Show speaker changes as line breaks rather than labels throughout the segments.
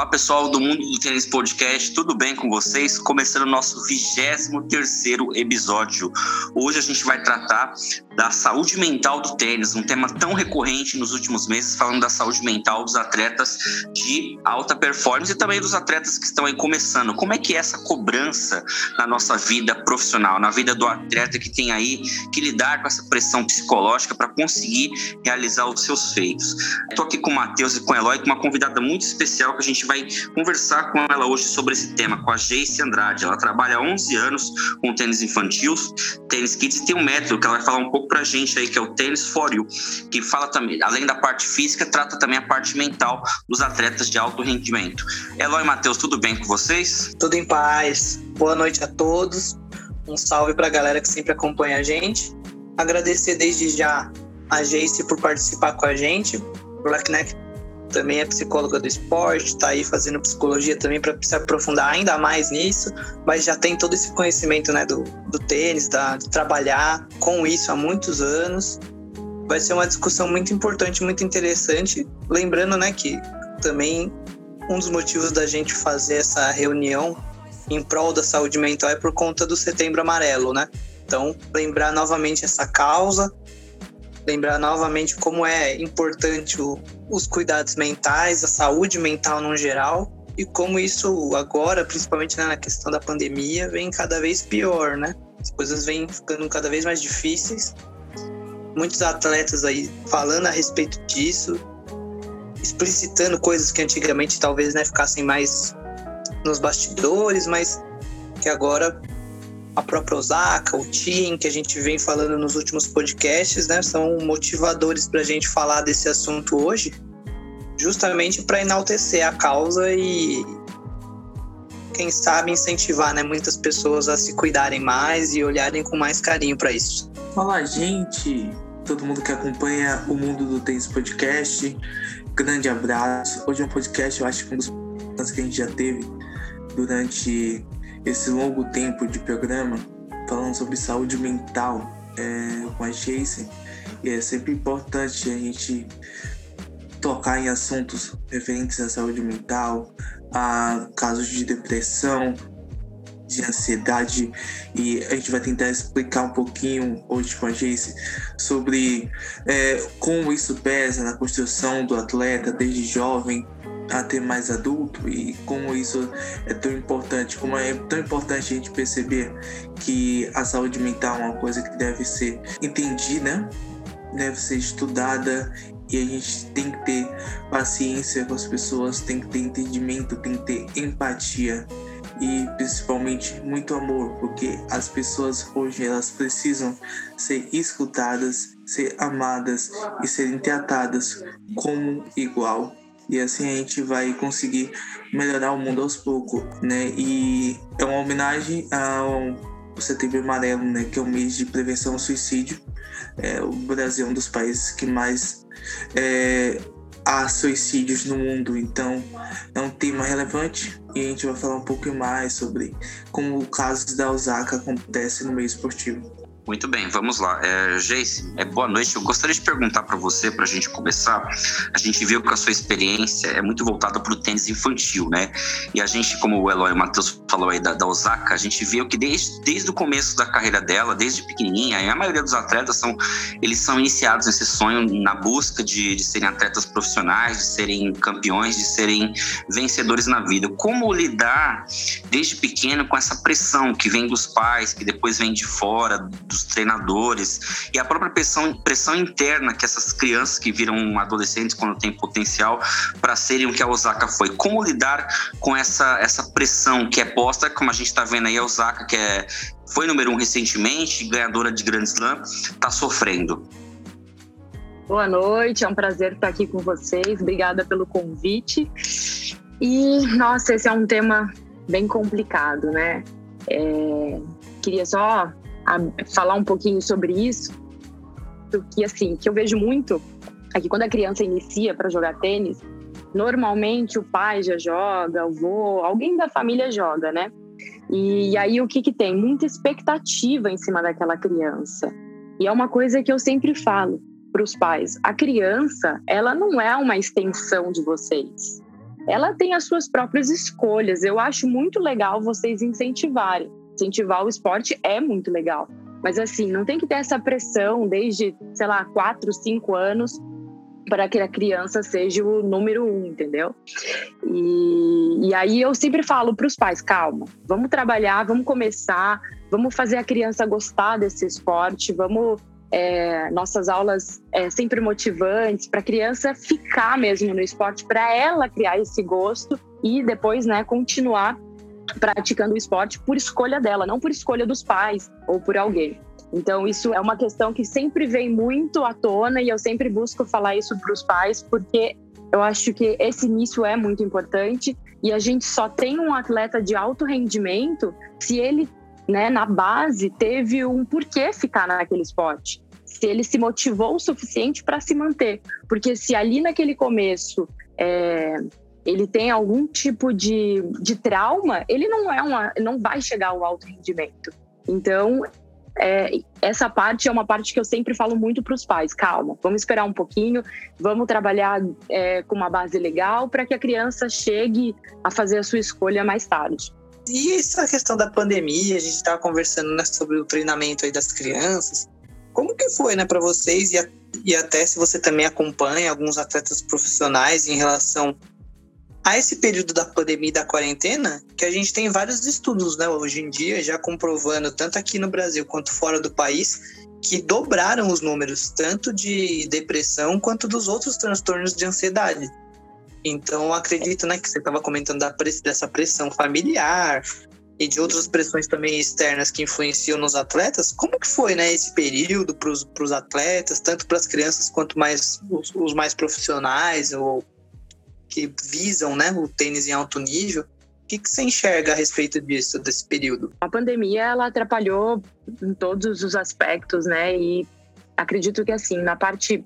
Olá, pessoal do Mundo do Tênis Podcast, tudo bem com vocês? Começando o nosso 23 episódio. Hoje a gente vai tratar da saúde mental do tênis, um tema tão recorrente nos últimos meses, falando da saúde mental dos atletas de alta performance e também dos atletas que estão aí começando. Como é que é essa cobrança na nossa vida profissional, na vida do atleta que tem aí que lidar com essa pressão psicológica para conseguir realizar os seus feitos? Estou aqui com o Matheus e com o Eloy, com uma convidada muito especial que a gente vai conversar com ela hoje sobre esse tema, com a Jace Andrade. Ela trabalha há 11 anos com tênis infantil, tênis kids, e tem um método que ela vai falar um pouco pra gente aí, que é o Tênis For You, que fala também, além da parte física, trata também a parte mental dos atletas de alto rendimento. Eloy Matheus, tudo bem com vocês?
Tudo em paz. Boa noite a todos. Um salve pra galera que sempre acompanha a gente. Agradecer desde já a Jace por participar com a gente. Blackneck também é psicóloga do esporte, está aí fazendo psicologia também para se aprofundar ainda mais nisso, mas já tem todo esse conhecimento né, do, do tênis, da, de trabalhar com isso há muitos anos. Vai ser uma discussão muito importante, muito interessante. Lembrando né, que também um dos motivos da gente fazer essa reunião em prol da saúde mental é por conta do Setembro Amarelo, né? Então, lembrar novamente essa causa, lembrar novamente como é importante o, os cuidados mentais, a saúde mental no geral e como isso agora, principalmente né, na questão da pandemia, vem cada vez pior, né? As coisas vêm ficando cada vez mais difíceis. Muitos atletas aí falando a respeito disso, explicitando coisas que antigamente talvez né, ficassem mais nos bastidores, mas que agora a própria Osaka, o Team, que a gente vem falando nos últimos podcasts, né, são motivadores para a gente falar desse assunto hoje, justamente para enaltecer a causa e, quem sabe, incentivar né, muitas pessoas a se cuidarem mais e olharem com mais carinho para isso.
Olá, gente! Todo mundo que acompanha o Mundo do Tênis Podcast, grande abraço. Hoje é um podcast, eu acho que um dos que a gente já teve durante esse longo tempo de programa falando sobre saúde mental é, com a Jason. E é sempre importante a gente tocar em assuntos referentes à saúde mental, a casos de depressão, de ansiedade e a gente vai tentar explicar um pouquinho hoje com a Jace sobre é, como isso pesa na construção do atleta desde jovem até mais adulto e como isso é tão importante, como é tão importante a gente perceber que a saúde mental é uma coisa que deve ser entendida, deve ser estudada e a gente tem que ter paciência com as pessoas, tem que ter entendimento, tem que ter empatia e principalmente muito amor, porque as pessoas hoje elas precisam ser escutadas, ser amadas e serem tratadas como igual e assim a gente vai conseguir melhorar o mundo aos poucos, né? E é uma homenagem ao Setembro Amarelo, né? Que é o mês de prevenção ao suicídio. É, o Brasil é um dos países que mais é, há suicídios no mundo, então é um tema relevante e a gente vai falar um pouco mais sobre como o caso da Osaka acontece no meio esportivo.
Muito bem, vamos lá. É, Jace, é, boa noite. Eu gostaria de perguntar para você, para a gente começar. A gente viu que a sua experiência é muito voltada para o tênis infantil, né? E a gente, como o Eloy e o Matheus falou aí da, da, Osaka, a gente viu que desde, desde o começo da carreira dela, desde pequenininha, a maioria dos atletas são, eles são iniciados nesse sonho na busca de, de serem atletas profissionais, de serem campeões, de serem vencedores na vida. Como lidar desde pequeno com essa pressão que vem dos pais, que depois vem de fora, dos treinadores e a própria pressão, pressão interna que essas crianças que viram adolescentes quando têm potencial para serem o que a Osaka foi. Como lidar com essa, essa pressão que é posta, como a gente está vendo aí, a Osaka, que é, foi número um recentemente, ganhadora de Grand Slam, está sofrendo.
Boa noite, é um prazer estar aqui com vocês. Obrigada pelo convite. E, nossa, esse é um tema bem complicado, né? É, queria só falar um pouquinho sobre isso, que assim, que eu vejo muito é que quando a criança inicia para jogar tênis, normalmente o pai já joga, o avô, alguém da família joga, né? E, e aí o que que tem? Muita expectativa em cima daquela criança. E é uma coisa que eu sempre falo para os pais: a criança, ela não é uma extensão de vocês. ela tem as suas próprias escolhas. Eu acho muito legal vocês incentivarem. Incentivar o esporte é muito legal. Mas assim, não tem que ter essa pressão desde, sei lá, quatro, cinco anos para que a criança seja o número um, entendeu? E, e aí eu sempre falo para os pais: calma, vamos trabalhar, vamos começar, vamos fazer a criança gostar desse esporte, vamos. É, nossas aulas é, sempre motivantes para a criança ficar mesmo no esporte, para ela criar esse gosto e depois, né, continuar praticando o esporte por escolha dela, não por escolha dos pais ou por alguém. Então, isso é uma questão que sempre vem muito à tona e eu sempre busco falar isso para os pais, porque eu acho que esse início é muito importante e a gente só tem um atleta de alto rendimento se ele, né, na base, teve um porquê ficar naquele esporte. Se ele se motivou o suficiente para se manter. Porque se ali naquele começo é, ele tem algum tipo de, de trauma, ele não é uma, não vai chegar ao alto rendimento. Então, é, essa parte é uma parte que eu sempre falo muito para os pais: calma, vamos esperar um pouquinho, vamos trabalhar é, com uma base legal para que a criança chegue a fazer a sua escolha mais tarde.
E essa questão da pandemia, a gente estava conversando né, sobre o treinamento aí das crianças. Como que foi, né, para vocês e, a, e até se você também acompanha alguns atletas profissionais em relação a esse período da pandemia e da quarentena, que a gente tem vários estudos, né, hoje em dia, já comprovando, tanto aqui no Brasil quanto fora do país, que dobraram os números, tanto de depressão quanto dos outros transtornos de ansiedade. Então, acredito né, que você estava comentando da, dessa pressão familiar e de outras pressões também externas que influenciam nos atletas. Como que foi né, esse período para os atletas, tanto para as crianças quanto mais os, os mais profissionais ou que visam né, o tênis em alto nível. O que, que você enxerga a respeito disso, desse período?
A pandemia, ela atrapalhou em todos os aspectos, né? E acredito que, assim, na parte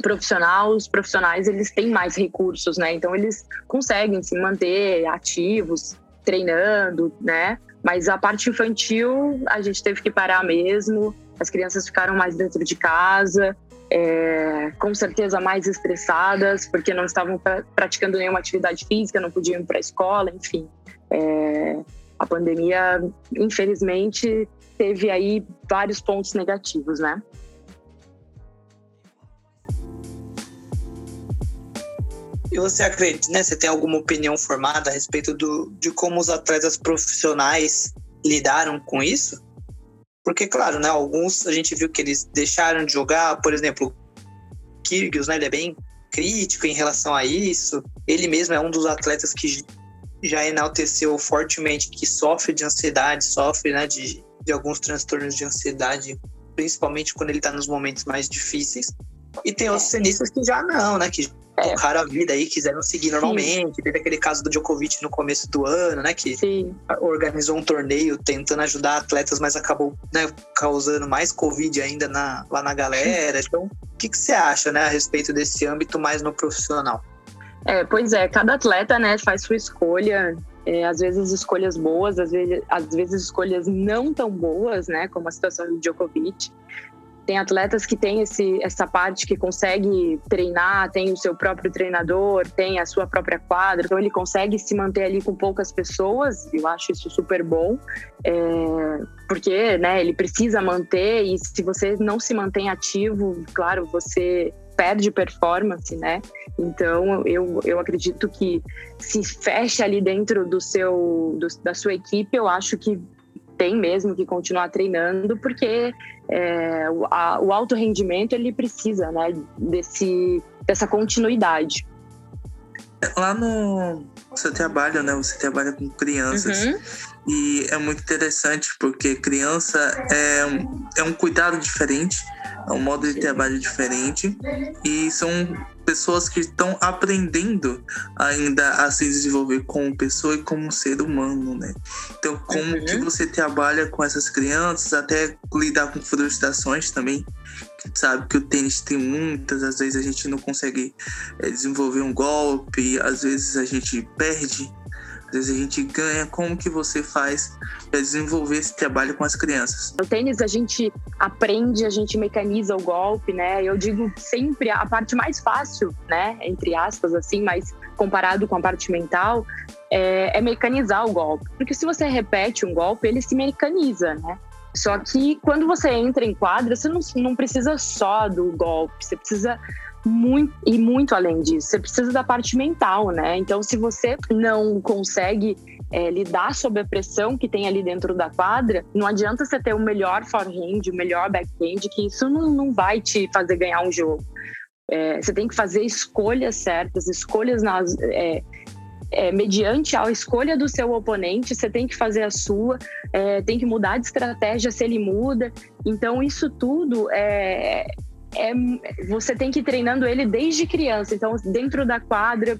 profissional, os profissionais, eles têm mais recursos, né? Então, eles conseguem se manter ativos, treinando, né? Mas a parte infantil, a gente teve que parar mesmo. As crianças ficaram mais dentro de casa é, com certeza mais estressadas, porque não estavam pra, praticando nenhuma atividade física, não podiam ir para a escola, enfim. É, a pandemia, infelizmente, teve aí vários pontos negativos, né?
E você acredita, né? Você tem alguma opinião formada a respeito do, de como os atletas profissionais lidaram com isso? Porque, claro, né, alguns a gente viu que eles deixaram de jogar, por exemplo, Kyrgios, né, ele é bem crítico em relação a isso. Ele mesmo é um dos atletas que já enalteceu fortemente que sofre de ansiedade, sofre né, de, de alguns transtornos de ansiedade, principalmente quando ele está nos momentos mais difíceis. E tem outros tenistas que já não, né? Que é. tocaram a vida aí, quiseram seguir normalmente. Sim. Teve aquele caso do Djokovic no começo do ano, né? Que Sim. organizou um torneio tentando ajudar atletas, mas acabou né, causando mais Covid ainda na, lá na galera. Então, o que, que você acha, né, a respeito desse âmbito mais no profissional?
É, pois é, cada atleta, né, faz sua escolha. É, às vezes escolhas boas, às vezes, às vezes escolhas não tão boas, né, como a situação do Djokovic. Tem atletas que têm esse, essa parte que consegue treinar, tem o seu próprio treinador, tem a sua própria quadra, então ele consegue se manter ali com poucas pessoas. Eu acho isso super bom, é, porque né, ele precisa manter e se você não se mantém ativo, claro, você perde performance, né? Então eu, eu acredito que se fecha ali dentro do seu do, da sua equipe, eu acho que tem mesmo que continuar treinando, porque é, o, a, o, alto rendimento ele precisa né, desse, dessa continuidade.
Lá no seu trabalho, né? Você trabalha com crianças. Uhum. E é muito interessante porque criança é, é um cuidado diferente, é um modo de trabalho diferente. E são pessoas que estão aprendendo ainda a se desenvolver como pessoa e como ser humano, né? Então, como uhum. que você trabalha com essas crianças, até lidar com frustrações também, sabe que o tênis tem muitas, às vezes a gente não consegue é, desenvolver um golpe, às vezes a gente perde às vezes a gente ganha. Como que você faz para desenvolver esse trabalho com as crianças?
No tênis a gente aprende, a gente mecaniza o golpe, né? Eu digo sempre a parte mais fácil, né? Entre aspas, assim, mas comparado com a parte mental, é, é mecanizar o golpe. Porque se você repete um golpe, ele se mecaniza, né? Só que quando você entra em quadra, você não, não precisa só do golpe, você precisa muito e muito além disso. Você precisa da parte mental, né? Então, se você não consegue é, lidar sob a pressão que tem ali dentro da quadra, não adianta você ter o melhor forehand, o melhor backhand, que isso não, não vai te fazer ganhar um jogo. É, você tem que fazer escolhas certas, escolhas nas, é, é, mediante a escolha do seu oponente, você tem que fazer a sua, é, tem que mudar de estratégia se ele muda. Então, isso tudo é, é, você tem que ir treinando ele desde criança. Então, dentro da quadra,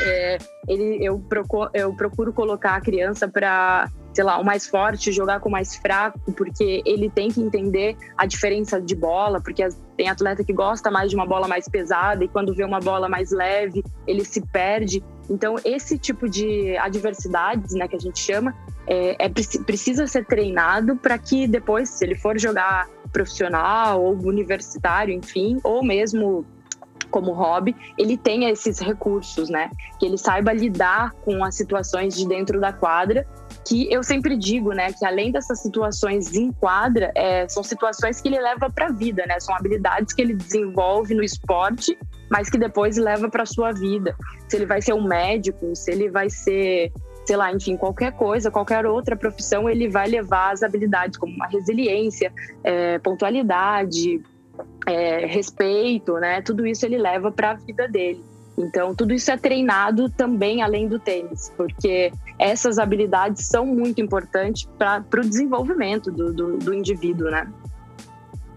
é, ele, eu, procuro, eu procuro colocar a criança para, sei lá, o mais forte jogar com o mais fraco, porque ele tem que entender a diferença de bola, porque tem atleta que gosta mais de uma bola mais pesada e quando vê uma bola mais leve, ele se perde. Então, esse tipo de adversidades, né, que a gente chama, é, é precisa ser treinado para que depois, se ele for jogar profissional ou universitário, enfim, ou mesmo como hobby, ele tenha esses recursos, né? Que ele saiba lidar com as situações de dentro da quadra, que eu sempre digo, né? Que além dessas situações em quadra, é, são situações que ele leva para a vida, né? São habilidades que ele desenvolve no esporte, mas que depois leva para sua vida. Se ele vai ser um médico, se ele vai ser sei lá, enfim, qualquer coisa, qualquer outra profissão, ele vai levar as habilidades como uma resiliência, é, pontualidade, é, respeito, né? Tudo isso ele leva para a vida dele. Então, tudo isso é treinado também além do tênis, porque essas habilidades são muito importantes para o desenvolvimento do, do, do indivíduo, né?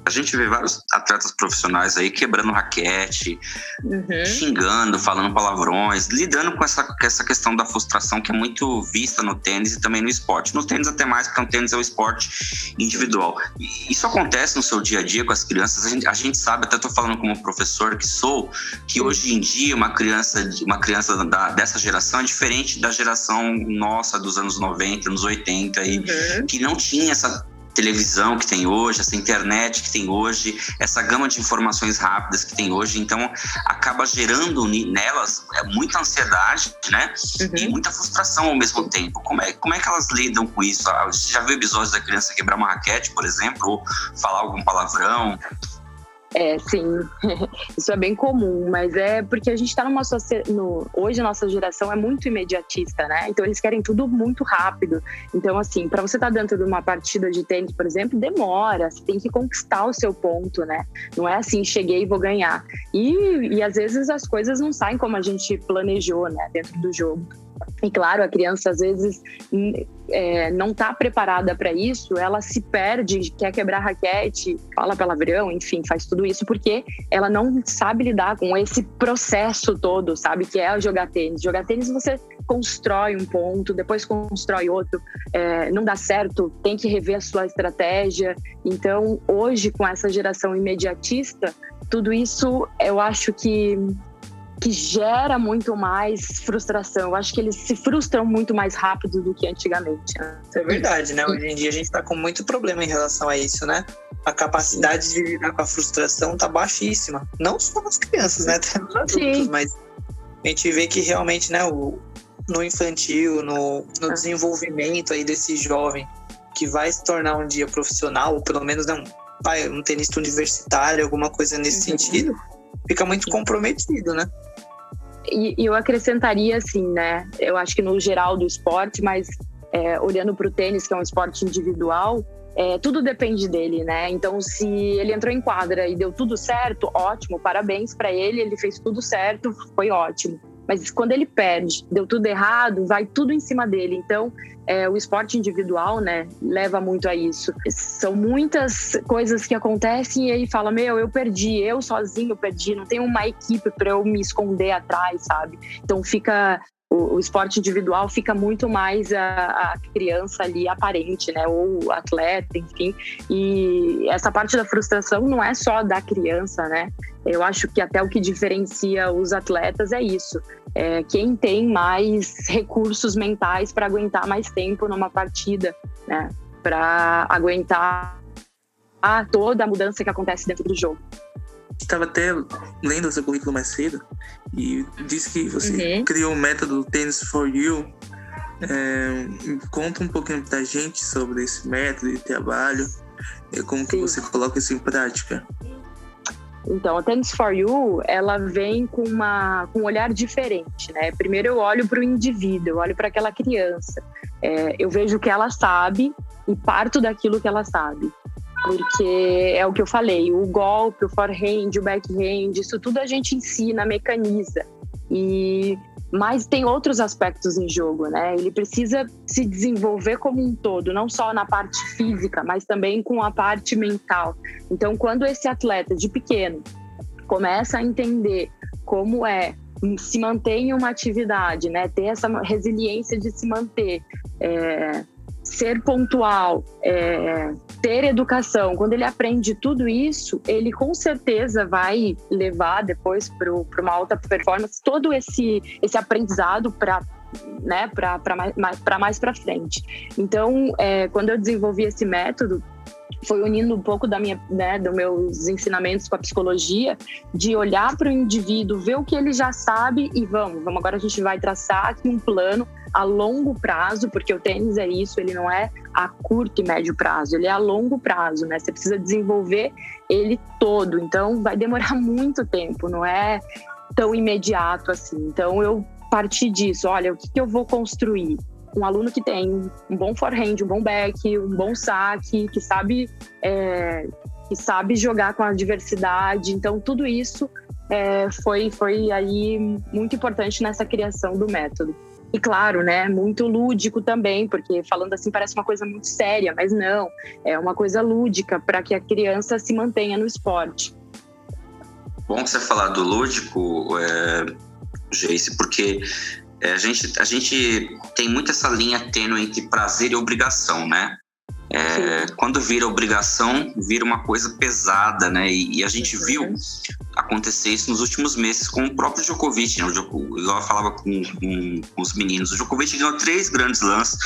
A gente vê vários atletas profissionais aí quebrando raquete, uhum. xingando, falando palavrões, lidando com essa, com essa questão da frustração que é muito vista no tênis e também no esporte. No tênis até mais, porque o tênis é o esporte individual. E isso acontece no seu dia a dia com as crianças. A gente, a gente sabe, até estou falando como professor que sou, que hoje em dia uma criança, uma criança da, dessa geração é diferente da geração nossa dos anos 90, anos 80, e, uhum. que não tinha essa televisão que tem hoje, essa internet que tem hoje, essa gama de informações rápidas que tem hoje, então acaba gerando nelas é, muita ansiedade, né? Uhum. E muita frustração ao mesmo tempo. Como é, como é que elas lidam com isso? Ah, você já viu episódios da criança quebrar uma raquete, por exemplo, ou falar algum palavrão?
É, sim, isso é bem comum, mas é porque a gente está numa sociedade. Hoje a nossa geração é muito imediatista, né? Então eles querem tudo muito rápido. Então, assim, para você estar tá dentro de uma partida de tênis, por exemplo, demora, você tem que conquistar o seu ponto, né? Não é assim, cheguei e vou ganhar. E, e às vezes as coisas não saem como a gente planejou, né, dentro do jogo. E claro, a criança às vezes é, não está preparada para isso, ela se perde, quer quebrar raquete, fala palavrão, enfim, faz tudo isso porque ela não sabe lidar com esse processo todo, sabe? Que é jogar tênis. Jogar tênis você constrói um ponto, depois constrói outro, é, não dá certo, tem que rever a sua estratégia. Então, hoje, com essa geração imediatista, tudo isso eu acho que que gera muito mais frustração. Eu acho que eles se frustram muito mais rápido do que antigamente.
Né? É verdade, né? Hoje em dia a gente está com muito problema em relação a isso, né? A capacidade de lidar com a frustração tá baixíssima. Não só nas crianças, né? Até nos adultos, Sim. mas a gente vê que realmente, né, o, no infantil, no, no desenvolvimento aí desse jovem que vai se tornar um dia profissional, ou pelo menos não, vai, um tenista universitário, alguma coisa nesse uhum. sentido, fica muito comprometido, né?
E, eu acrescentaria assim, né? Eu acho que no geral do esporte, mas é, olhando para o tênis, que é um esporte individual, é, tudo depende dele, né? Então, se ele entrou em quadra e deu tudo certo, ótimo, parabéns para ele, ele fez tudo certo, foi ótimo. Mas quando ele perde, deu tudo errado, vai tudo em cima dele. Então, é, o esporte individual, né, leva muito a isso. São muitas coisas que acontecem e aí fala: Meu, eu perdi, eu sozinho perdi, não tem uma equipe para eu me esconder atrás, sabe? Então, fica o, o, esporte individual fica muito mais a, a, criança ali aparente, né? Ou atleta, enfim. E essa parte da frustração não é só da criança, né? Eu acho que até o que diferencia os atletas é isso. É quem tem mais recursos mentais para aguentar mais tempo numa partida, né? Para aguentar toda a mudança que acontece dentro do jogo.
Estava até lendo o seu currículo mais cedo e disse que você uhum. criou o um método Tennis for You. É, conta um pouquinho pra gente sobre esse método de trabalho, e como Sim. que você coloca isso em prática.
Então, a Tennis for You, ela vem com, uma, com um olhar diferente, né? Primeiro eu olho para o indivíduo, eu olho para aquela criança. É, eu vejo o que ela sabe e parto daquilo que ela sabe. Porque é o que eu falei, o golpe, o forehand, o backhand, isso tudo a gente ensina, mecaniza. E mas tem outros aspectos em jogo, né? Ele precisa se desenvolver como um todo, não só na parte física, mas também com a parte mental. Então, quando esse atleta de pequeno começa a entender como é se manter em uma atividade, né? Ter essa resiliência de se manter, é, ser pontual, é, ter educação, quando ele aprende tudo isso, ele com certeza vai levar depois para uma alta performance todo esse, esse aprendizado para né, para mais para frente. Então, é, quando eu desenvolvi esse método, foi unindo um pouco da minha, né, dos meus ensinamentos com a psicologia, de olhar para o indivíduo, ver o que ele já sabe e vamos, vamos agora a gente vai traçar aqui um plano a longo prazo, porque o tênis é isso, ele não é a curto e médio prazo, ele é a longo prazo, né? Você precisa desenvolver ele todo, então vai demorar muito tempo, não é tão imediato assim. Então eu parti disso, olha, o que, que eu vou construir? Um aluno que tem um bom forehand, um bom back, um bom saque, que sabe, é, que sabe jogar com a diversidade. Então, tudo isso é, foi, foi aí muito importante nessa criação do método. E claro, né, muito lúdico também, porque falando assim parece uma coisa muito séria, mas não, é uma coisa lúdica para que a criança se mantenha no esporte.
Bom você falar do lúdico, é, Jace, porque é, a, gente, a gente tem muito essa linha tênue entre prazer e obrigação, né? É, quando vira obrigação, vira uma coisa pesada, né? E, e, a gente viu acontecer isso nos últimos meses com o próprio Djokovic. Né? O Djokovic eu falava com, com, com, os meninos, o Djokovic ganhou três grandes lances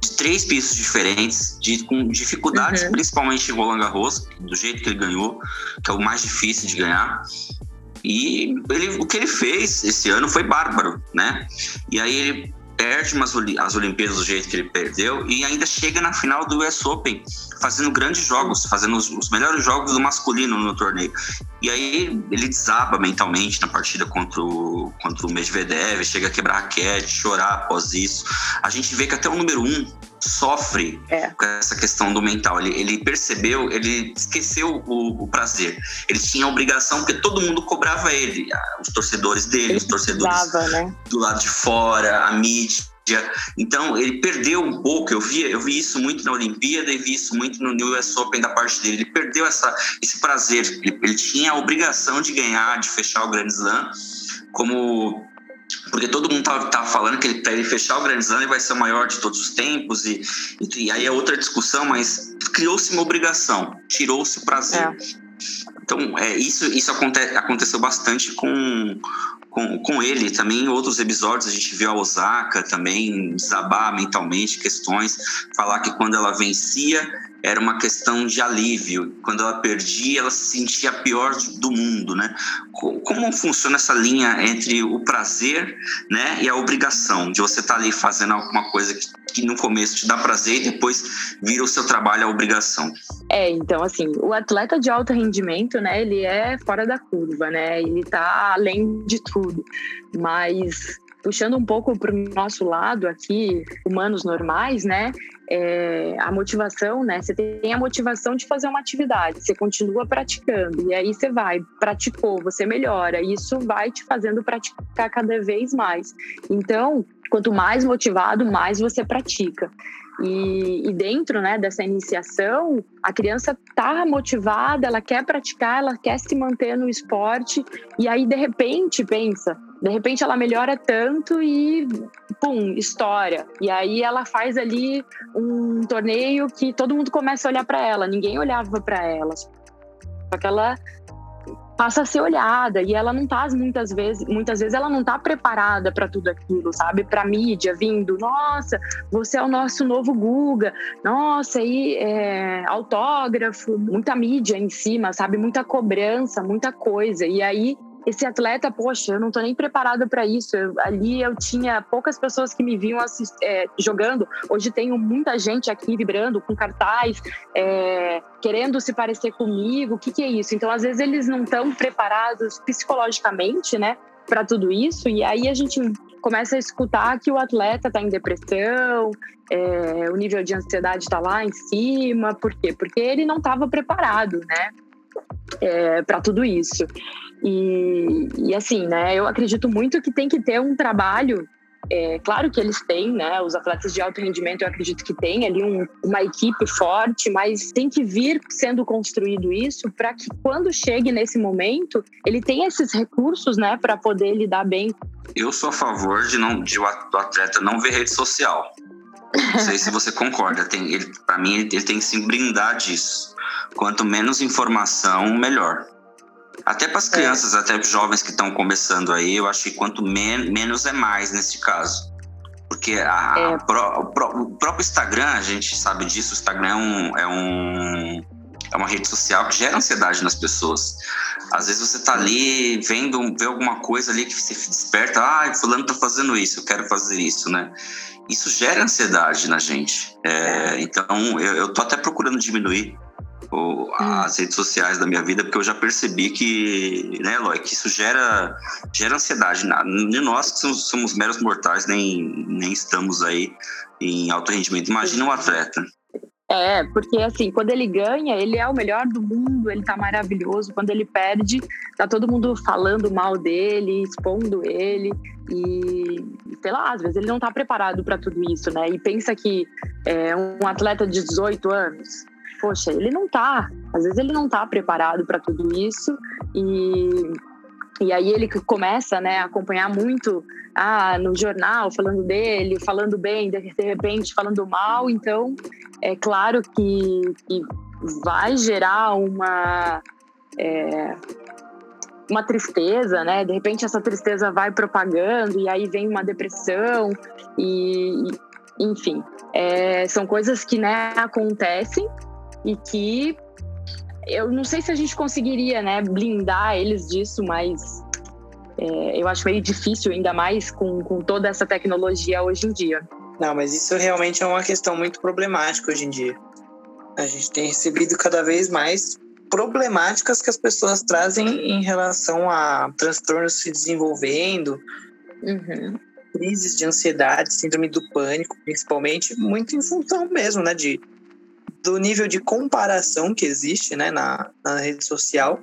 de três pisos diferentes, de, com dificuldades, uhum. principalmente em Roland Garros, do jeito que ele ganhou, que é o mais difícil de ganhar. E ele, o que ele fez esse ano foi bárbaro, né? E aí ele perde umas, as Olimpíadas do jeito que ele perdeu e ainda chega na final do US Open fazendo grandes jogos, fazendo os, os, melhores jogos do masculino no torneio. E aí ele desaba mentalmente na partida contra o, contra o Medvedev, chega a quebrar raquete, chorar após isso. A gente vê que até o número um sofre é. com essa questão do mental. Ele, ele percebeu, ele esqueceu o, o, prazer. Ele tinha a obrigação, porque todo mundo cobrava ele, os torcedores dele, ele os torcedores né? do lado de fora, a mídia. Então ele perdeu um pouco. Eu vi, eu vi isso muito na Olimpíada e vi isso muito no US Open da parte dele. Ele perdeu essa, esse prazer. Ele, ele tinha a obrigação de ganhar, de fechar o Grand Slam, como porque todo mundo tava, tava falando que para ele fechar o Grand Slam ele vai ser o maior de todos os tempos e, e, e aí é outra discussão, mas criou-se uma obrigação, tirou-se o prazer. É. Então, é, isso, isso aconte, aconteceu bastante com, com, com ele. Também em outros episódios a gente viu a Osaka também desabar mentalmente questões, falar que quando ela vencia era uma questão de alívio. Quando ela perdia, ela se sentia a pior do mundo, né? Como funciona essa linha entre o prazer, né, e a obrigação de você estar tá ali fazendo alguma coisa que, que no começo te dá prazer e depois vira o seu trabalho a obrigação?
É, então assim, o atleta de alto rendimento, né, ele é fora da curva, né? Ele tá além de tudo. Mas puxando um pouco para o nosso lado aqui, humanos normais, né? É, a motivação, né? Você tem a motivação de fazer uma atividade, você continua praticando, e aí você vai, praticou, você melhora, e isso vai te fazendo praticar cada vez mais. Então, quanto mais motivado, mais você pratica. E, e, dentro né, dessa iniciação, a criança está motivada, ela quer praticar, ela quer se manter no esporte, e aí de repente pensa, de repente ela melhora tanto e pum, história. E aí ela faz ali um torneio que todo mundo começa a olhar para ela, ninguém olhava para ela. Só que ela passa a ser olhada e ela não tá muitas vezes, muitas vezes ela não tá preparada para tudo aquilo, sabe? Para mídia vindo, nossa, você é o nosso novo Guga, nossa, aí é, autógrafo, muita mídia em cima, sabe? Muita cobrança, muita coisa. E aí esse atleta, poxa, eu não tô nem preparada para isso. Eu, ali eu tinha poucas pessoas que me viam assist, é, jogando. Hoje tenho muita gente aqui vibrando com cartaz, é, querendo se parecer comigo. O que, que é isso? Então, às vezes eles não estão preparados psicologicamente, né, para tudo isso. E aí a gente começa a escutar que o atleta está em depressão, é, o nível de ansiedade está lá em cima. Por quê? Porque ele não estava preparado, né? É, para tudo isso. E, e assim, né, eu acredito muito que tem que ter um trabalho é, claro que eles têm, né? Os atletas de alto rendimento, eu acredito que tem ali um, uma equipe forte, mas tem que vir sendo construído isso para que quando chegue nesse momento ele tenha esses recursos, né, para poder lidar bem.
Eu sou a favor de não de o atleta não ver rede social. Não sei se você concorda. Tem, ele, para mim, ele, tem que se brindar disso. Quanto menos informação, melhor. Até para as é. crianças, é. até jovens que estão começando aí, eu acho que quanto men menos é mais nesse caso. Porque a, é. a pro, o, pro, o, próprio Instagram, a gente sabe disso, o Instagram é, um, é, um, é uma rede social que gera ansiedade nas pessoas. Às vezes você está ali vendo, vê alguma coisa ali que você desperta, ah, fulano está fazendo isso, eu quero fazer isso, né? Isso gera ansiedade na gente. É, é. então, eu, eu tô até procurando diminuir as redes sociais da minha vida, porque eu já percebi que, né, Eloy, que isso gera, gera ansiedade. Nem nós que somos, somos meros mortais, nem, nem estamos aí em alto rendimento. Imagina um atleta.
É, porque assim, quando ele ganha, ele é o melhor do mundo, ele tá maravilhoso. Quando ele perde, tá todo mundo falando mal dele, expondo ele. E, sei lá, às vezes ele não tá preparado para tudo isso, né? E pensa que é, um atleta de 18 anos, poxa, ele não tá, às vezes ele não tá preparado para tudo isso e e aí ele começa, né, a acompanhar muito ah, no jornal, falando dele, falando bem, de, repente falando mal. Então, é claro que, que vai gerar uma é, uma tristeza, né? De repente essa tristeza vai propagando e aí vem uma depressão e, enfim, é, são coisas que né, acontecem e que eu não sei se a gente conseguiria, né, blindar eles disso, mas é, eu acho meio difícil, ainda mais com, com toda essa tecnologia hoje em dia.
Não, mas isso realmente é uma questão muito problemática hoje em dia. A gente tem recebido cada vez mais problemáticas que as pessoas trazem em relação a transtornos se desenvolvendo, uhum. crises de ansiedade, síndrome do pânico, principalmente, muito em função mesmo, né, de do nível de comparação que existe né, na, na rede social,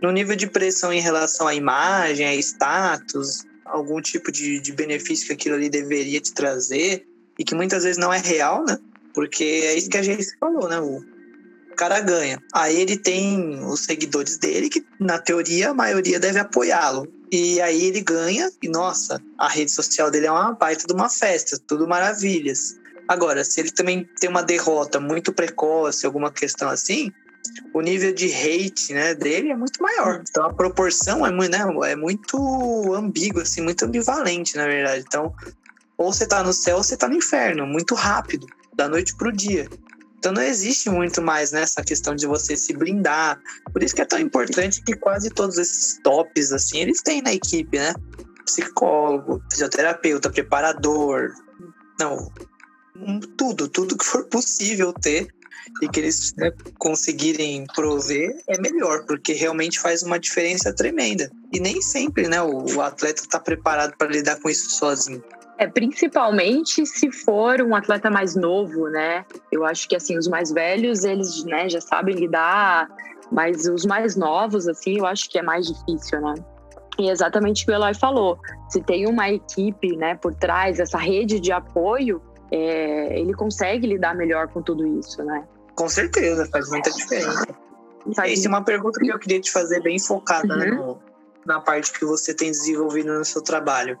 no nível de pressão em relação à imagem, a status, algum tipo de, de benefício que aquilo ali deveria te trazer e que muitas vezes não é real, né? Porque é isso que a gente falou, né? O cara ganha. Aí ele tem os seguidores dele, que na teoria a maioria deve apoiá-lo. E aí ele ganha, e nossa, a rede social dele é uma baita de uma festa, tudo maravilhas. Agora, se ele também tem uma derrota muito precoce, alguma questão assim, o nível de hate né, dele é muito maior. Então a proporção é muito, né, é muito ambígua, assim, muito ambivalente, na verdade. Então, ou você tá no céu ou você tá no inferno, muito rápido, da noite pro dia. Então não existe muito mais nessa né, questão de você se blindar. Por isso que é tão importante que quase todos esses tops, assim, eles têm na equipe, né? Psicólogo, fisioterapeuta, preparador. Não, tudo, tudo que for possível ter e que eles né, conseguirem prover é melhor, porque realmente faz uma diferença tremenda. E nem sempre né, o, o atleta está preparado para lidar com isso sozinho.
É, principalmente se for um atleta mais novo, né? Eu acho que assim, os mais velhos, eles né, já sabem lidar, mas os mais novos, assim, eu acho que é mais difícil, né? E é exatamente o que o Eloy falou. Se tem uma equipe né, por trás, essa rede de apoio, é, ele consegue lidar melhor com tudo isso, né?
Com certeza, faz muita diferença. Faz... é uma pergunta que eu queria te fazer bem focada né, uhum. né, no, na parte que você tem desenvolvido no seu trabalho.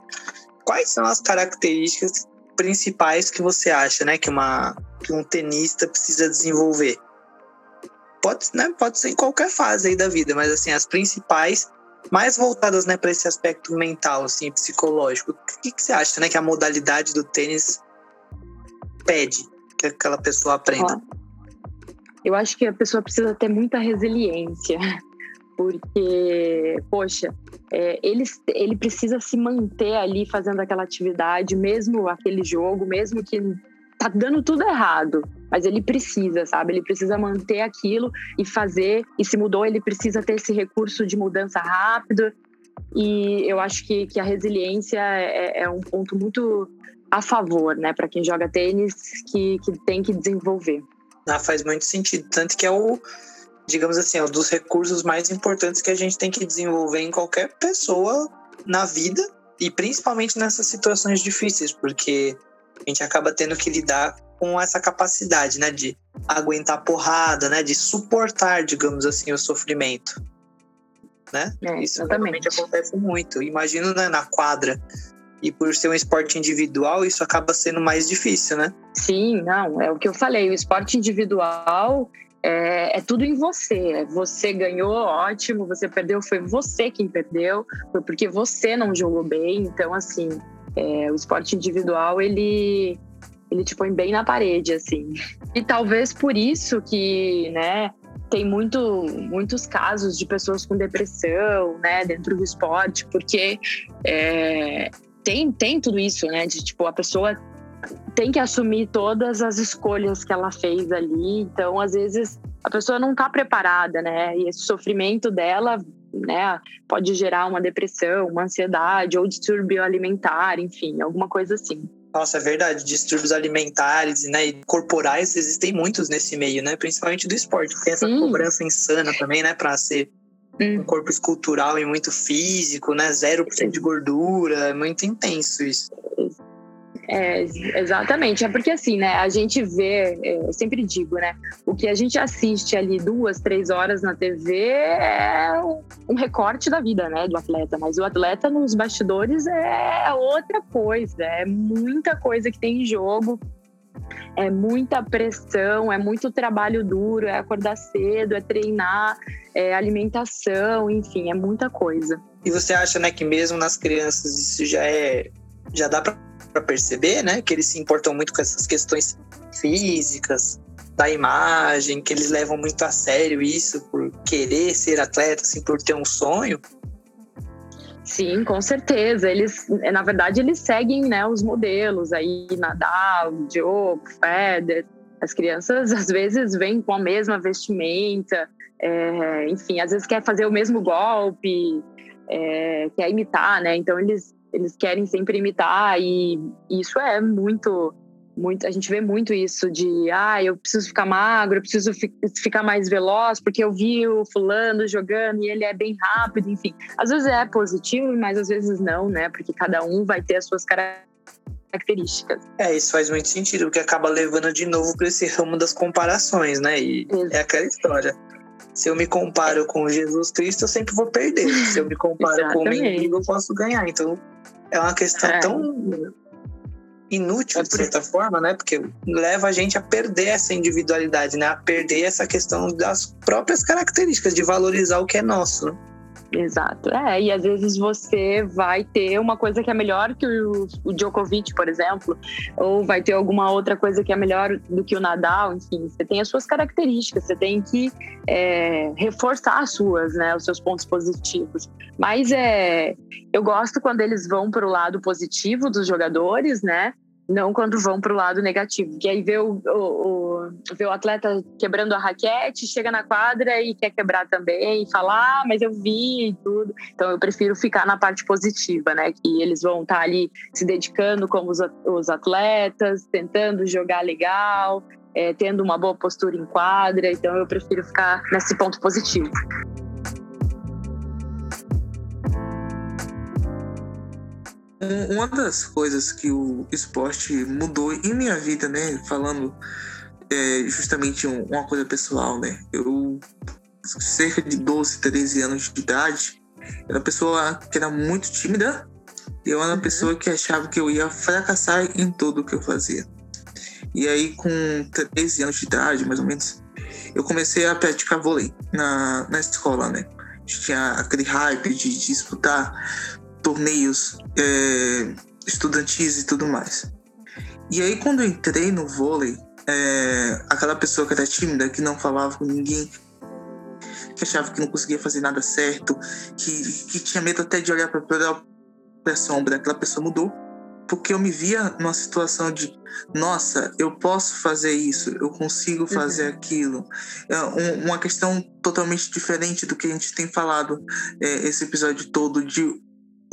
Quais são as características principais que você acha, né, que uma que um tenista precisa desenvolver? pode, né, pode ser em qualquer fase aí da vida, mas assim, as principais mais voltadas né, para esse aspecto mental, assim, psicológico. O que, que você acha né, que a modalidade do tênis pede que aquela pessoa aprenda?
Eu acho que a pessoa precisa ter muita resiliência, porque, poxa, é, ele, ele precisa se manter ali fazendo aquela atividade, mesmo aquele jogo, mesmo que tá dando tudo errado, mas ele precisa, sabe? Ele precisa manter aquilo e fazer. E se mudou, ele precisa ter esse recurso de mudança rápido. E eu acho que, que a resiliência é, é um ponto muito a favor, né, para quem joga tênis, que, que tem que desenvolver.
Ah, faz muito sentido. Tanto que é o, digamos assim, é um dos recursos mais importantes que a gente tem que desenvolver em qualquer pessoa na vida e principalmente nessas situações difíceis, porque a gente acaba tendo que lidar com essa capacidade, né, de aguentar porrada, né, de suportar, digamos assim, o sofrimento, né?
É,
Isso realmente acontece muito. Imagino né, na quadra e por ser um esporte individual, isso acaba sendo mais difícil, né?
Sim, não, é o que eu falei. O esporte individual é, é, tudo em você. Você ganhou, ótimo. Você perdeu, foi você quem perdeu. Foi porque você não jogou bem. Então, assim, é, o esporte individual, ele, ele te põe bem na parede, assim. E talvez por isso que, né, tem muito, muitos casos de pessoas com depressão, né, dentro do esporte, porque é, tem, tem tudo isso, né, de tipo, a pessoa tem que assumir todas as escolhas que ela fez ali, então às vezes a pessoa não está preparada, né, e esse sofrimento dela né, pode gerar uma depressão, uma ansiedade ou distúrbio alimentar, enfim, alguma coisa assim.
Nossa, é verdade. Distúrbios alimentares né, e corporais existem muitos nesse meio, né? Principalmente do esporte. Tem essa Sim. cobrança insana também, né? Para ser hum. um corpo escultural e muito físico, né? 0% de gordura. É muito intenso isso.
É, exatamente. É porque assim, né? A gente vê, é, eu sempre digo, né? O que a gente assiste ali duas, três horas na TV é um recorte da vida, né? Do atleta. Mas o atleta nos bastidores é outra coisa. É muita coisa que tem em jogo. É muita pressão, é muito trabalho duro, é acordar cedo, é treinar, é alimentação, enfim, é muita coisa.
E você acha, né, que mesmo nas crianças isso já é já dá para perceber, né, que eles se importam muito com essas questões físicas, da imagem, que eles levam muito a sério isso por querer ser atleta, assim, por ter um sonho.
Sim, com certeza. Eles, na verdade, eles seguem, né, os modelos aí, Nadal, Djokovic, Federer. As crianças às vezes vêm com a mesma vestimenta, é, enfim, às vezes quer fazer o mesmo golpe, é, quer imitar, né? Então eles eles querem sempre imitar e isso é muito muito a gente vê muito isso de ah eu preciso ficar magro eu preciso fi ficar mais veloz porque eu vi o fulano jogando e ele é bem rápido enfim às vezes é positivo mas às vezes não né porque cada um vai ter as suas características
é isso faz muito sentido porque acaba levando de novo para esse ramo das comparações né e é aquela história se eu me comparo com Jesus Cristo, eu sempre vou perder. Se eu me comparo com o mendigo, eu posso ganhar. Então, é uma questão é. tão inútil, de certa forma, né? Porque leva a gente a perder essa individualidade, né? A perder essa questão das próprias características, de valorizar o que é nosso, né?
Exato. É, e às vezes você vai ter uma coisa que é melhor que o, o Djokovic, por exemplo, ou vai ter alguma outra coisa que é melhor do que o Nadal, enfim, você tem as suas características, você tem que é, reforçar as suas, né, os seus pontos positivos. Mas é, eu gosto quando eles vão para o lado positivo dos jogadores, né? não quando vão para o lado negativo. Que aí vê o, o, o, vê o atleta quebrando a raquete, chega na quadra e quer quebrar também, e fala, ah, mas eu vi e tudo. Então eu prefiro ficar na parte positiva, né? Que eles vão estar tá ali se dedicando como os, atletas, tentando jogar legal, é, tendo uma boa postura em quadra. Então eu prefiro ficar nesse ponto positivo.
uma das coisas que o esporte mudou em minha vida, né? Falando é, justamente uma coisa pessoal, né? Eu, cerca de 12, 13 anos de idade, era uma pessoa que era muito tímida e eu era uma uhum. pessoa que achava que eu ia fracassar em tudo que eu fazia. E aí, com 13 anos de idade, mais ou menos, eu comecei a praticar vôlei na, na escola, né? Tinha aquele hype de, de disputar torneios é, estudantis e tudo mais. E aí, quando eu entrei no vôlei, é, aquela pessoa que era tímida, que não falava com ninguém, que achava que não conseguia fazer nada certo, que, que tinha medo até de olhar para a própria sombra, aquela pessoa mudou. Porque eu me via numa situação de, nossa, eu posso fazer isso, eu consigo fazer uhum. aquilo. É um, uma questão totalmente diferente do que a gente tem falado é, esse episódio todo, de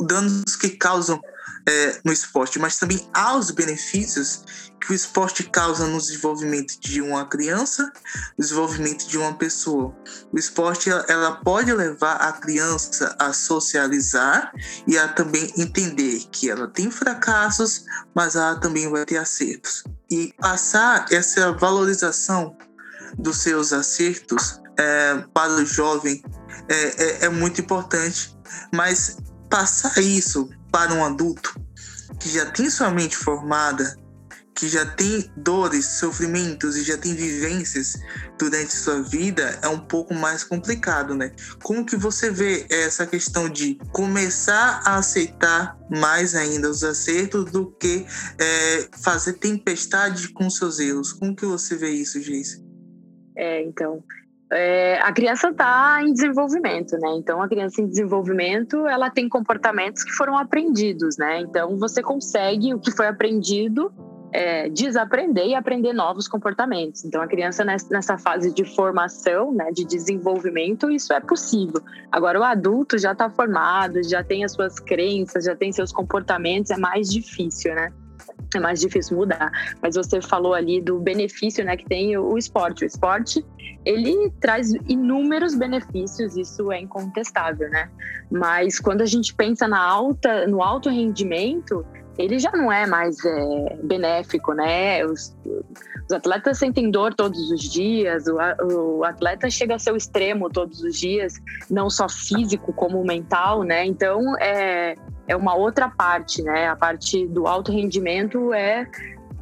danos que causam é, no esporte, mas também aos benefícios que o esporte causa no desenvolvimento de uma criança, no desenvolvimento de uma pessoa. O esporte ela pode levar a criança a socializar e a também entender que ela tem fracassos, mas ela também vai ter acertos. E passar essa valorização dos seus acertos é, para o jovem é, é, é muito importante, mas passar isso para um adulto que já tem sua mente formada, que já tem dores, sofrimentos e já tem vivências durante sua vida, é um pouco mais complicado, né? Como que você vê essa questão de começar a aceitar mais ainda os acertos do que é, fazer tempestade com seus erros? Como que você vê isso, Geice?
É, então, é, a criança está em desenvolvimento, né? Então, a criança em desenvolvimento, ela tem comportamentos que foram aprendidos, né? Então, você consegue o que foi aprendido é, desaprender e aprender novos comportamentos. Então, a criança nessa fase de formação, né, de desenvolvimento, isso é possível. Agora, o adulto já está formado, já tem as suas crenças, já tem seus comportamentos, é mais difícil, né? É mais difícil mudar. Mas você falou ali do benefício, né, que tem o esporte. O esporte, ele traz inúmeros benefícios, isso é incontestável, né? Mas quando a gente pensa na alta, no alto rendimento, ele já não é mais é, benéfico, né? Os, os, atletas sentem dor todos os dias, o, o, atleta chega a ser o extremo todos os dias, não só físico como mental, né? Então é, é uma outra parte, né? A parte do alto rendimento é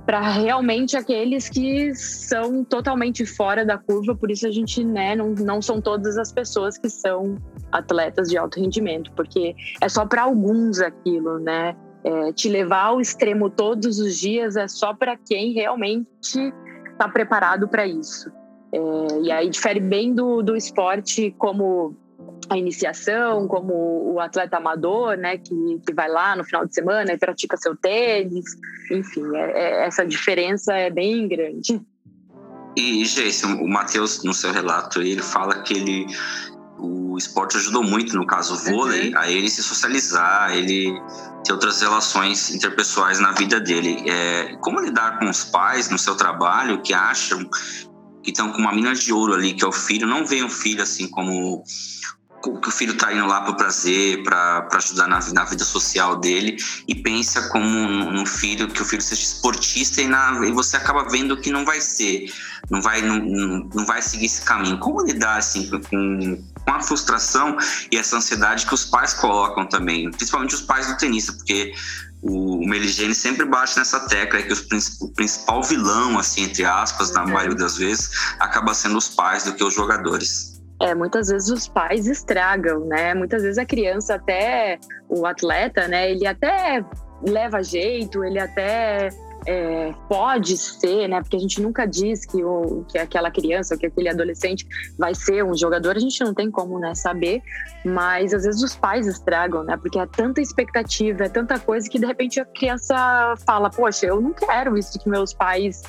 para realmente aqueles que são totalmente fora da curva, por isso a gente, né, não, não são todas as pessoas que são atletas de alto rendimento, porque é só para alguns aquilo, né? É, te levar ao extremo todos os dias é só para quem realmente está preparado para isso. É, e aí difere bem do, do esporte como a iniciação, como o atleta amador, né, que, que vai lá no final de semana e pratica seu tênis. Enfim, é, é, essa diferença é bem grande.
E, Geice, o Matheus, no seu relato, ele fala que ele o esporte ajudou muito, no caso o vôlei, uhum. a ele se socializar, ele ter outras relações interpessoais na vida dele. É, como lidar com os pais no seu trabalho que acham que estão com uma mina de ouro ali, que é o filho, não veem o filho assim como que o filho está indo lá para o prazer, para ajudar na, na, vida social dele, e pensa como um, um, filho, que o filho seja esportista, e, na, e você acaba vendo que não vai ser, não vai, não, não vai seguir esse caminho. Como lidar assim, com, com a frustração e essa ansiedade que os pais colocam também, principalmente os pais do tenista, porque o, Meligene sempre bate nessa tecla que os, o principal vilão, assim, entre aspas, na maioria das vezes, acaba sendo os pais do que os jogadores.
É, muitas vezes os pais estragam, né? Muitas vezes a criança até, o atleta, né? Ele até leva jeito, ele até é, pode ser, né? Porque a gente nunca diz que, o, que aquela criança que aquele adolescente vai ser um jogador, a gente não tem como né, saber, mas às vezes os pais estragam, né? Porque é tanta expectativa, é tanta coisa que de repente a criança fala: Poxa, eu não quero isso que meus pais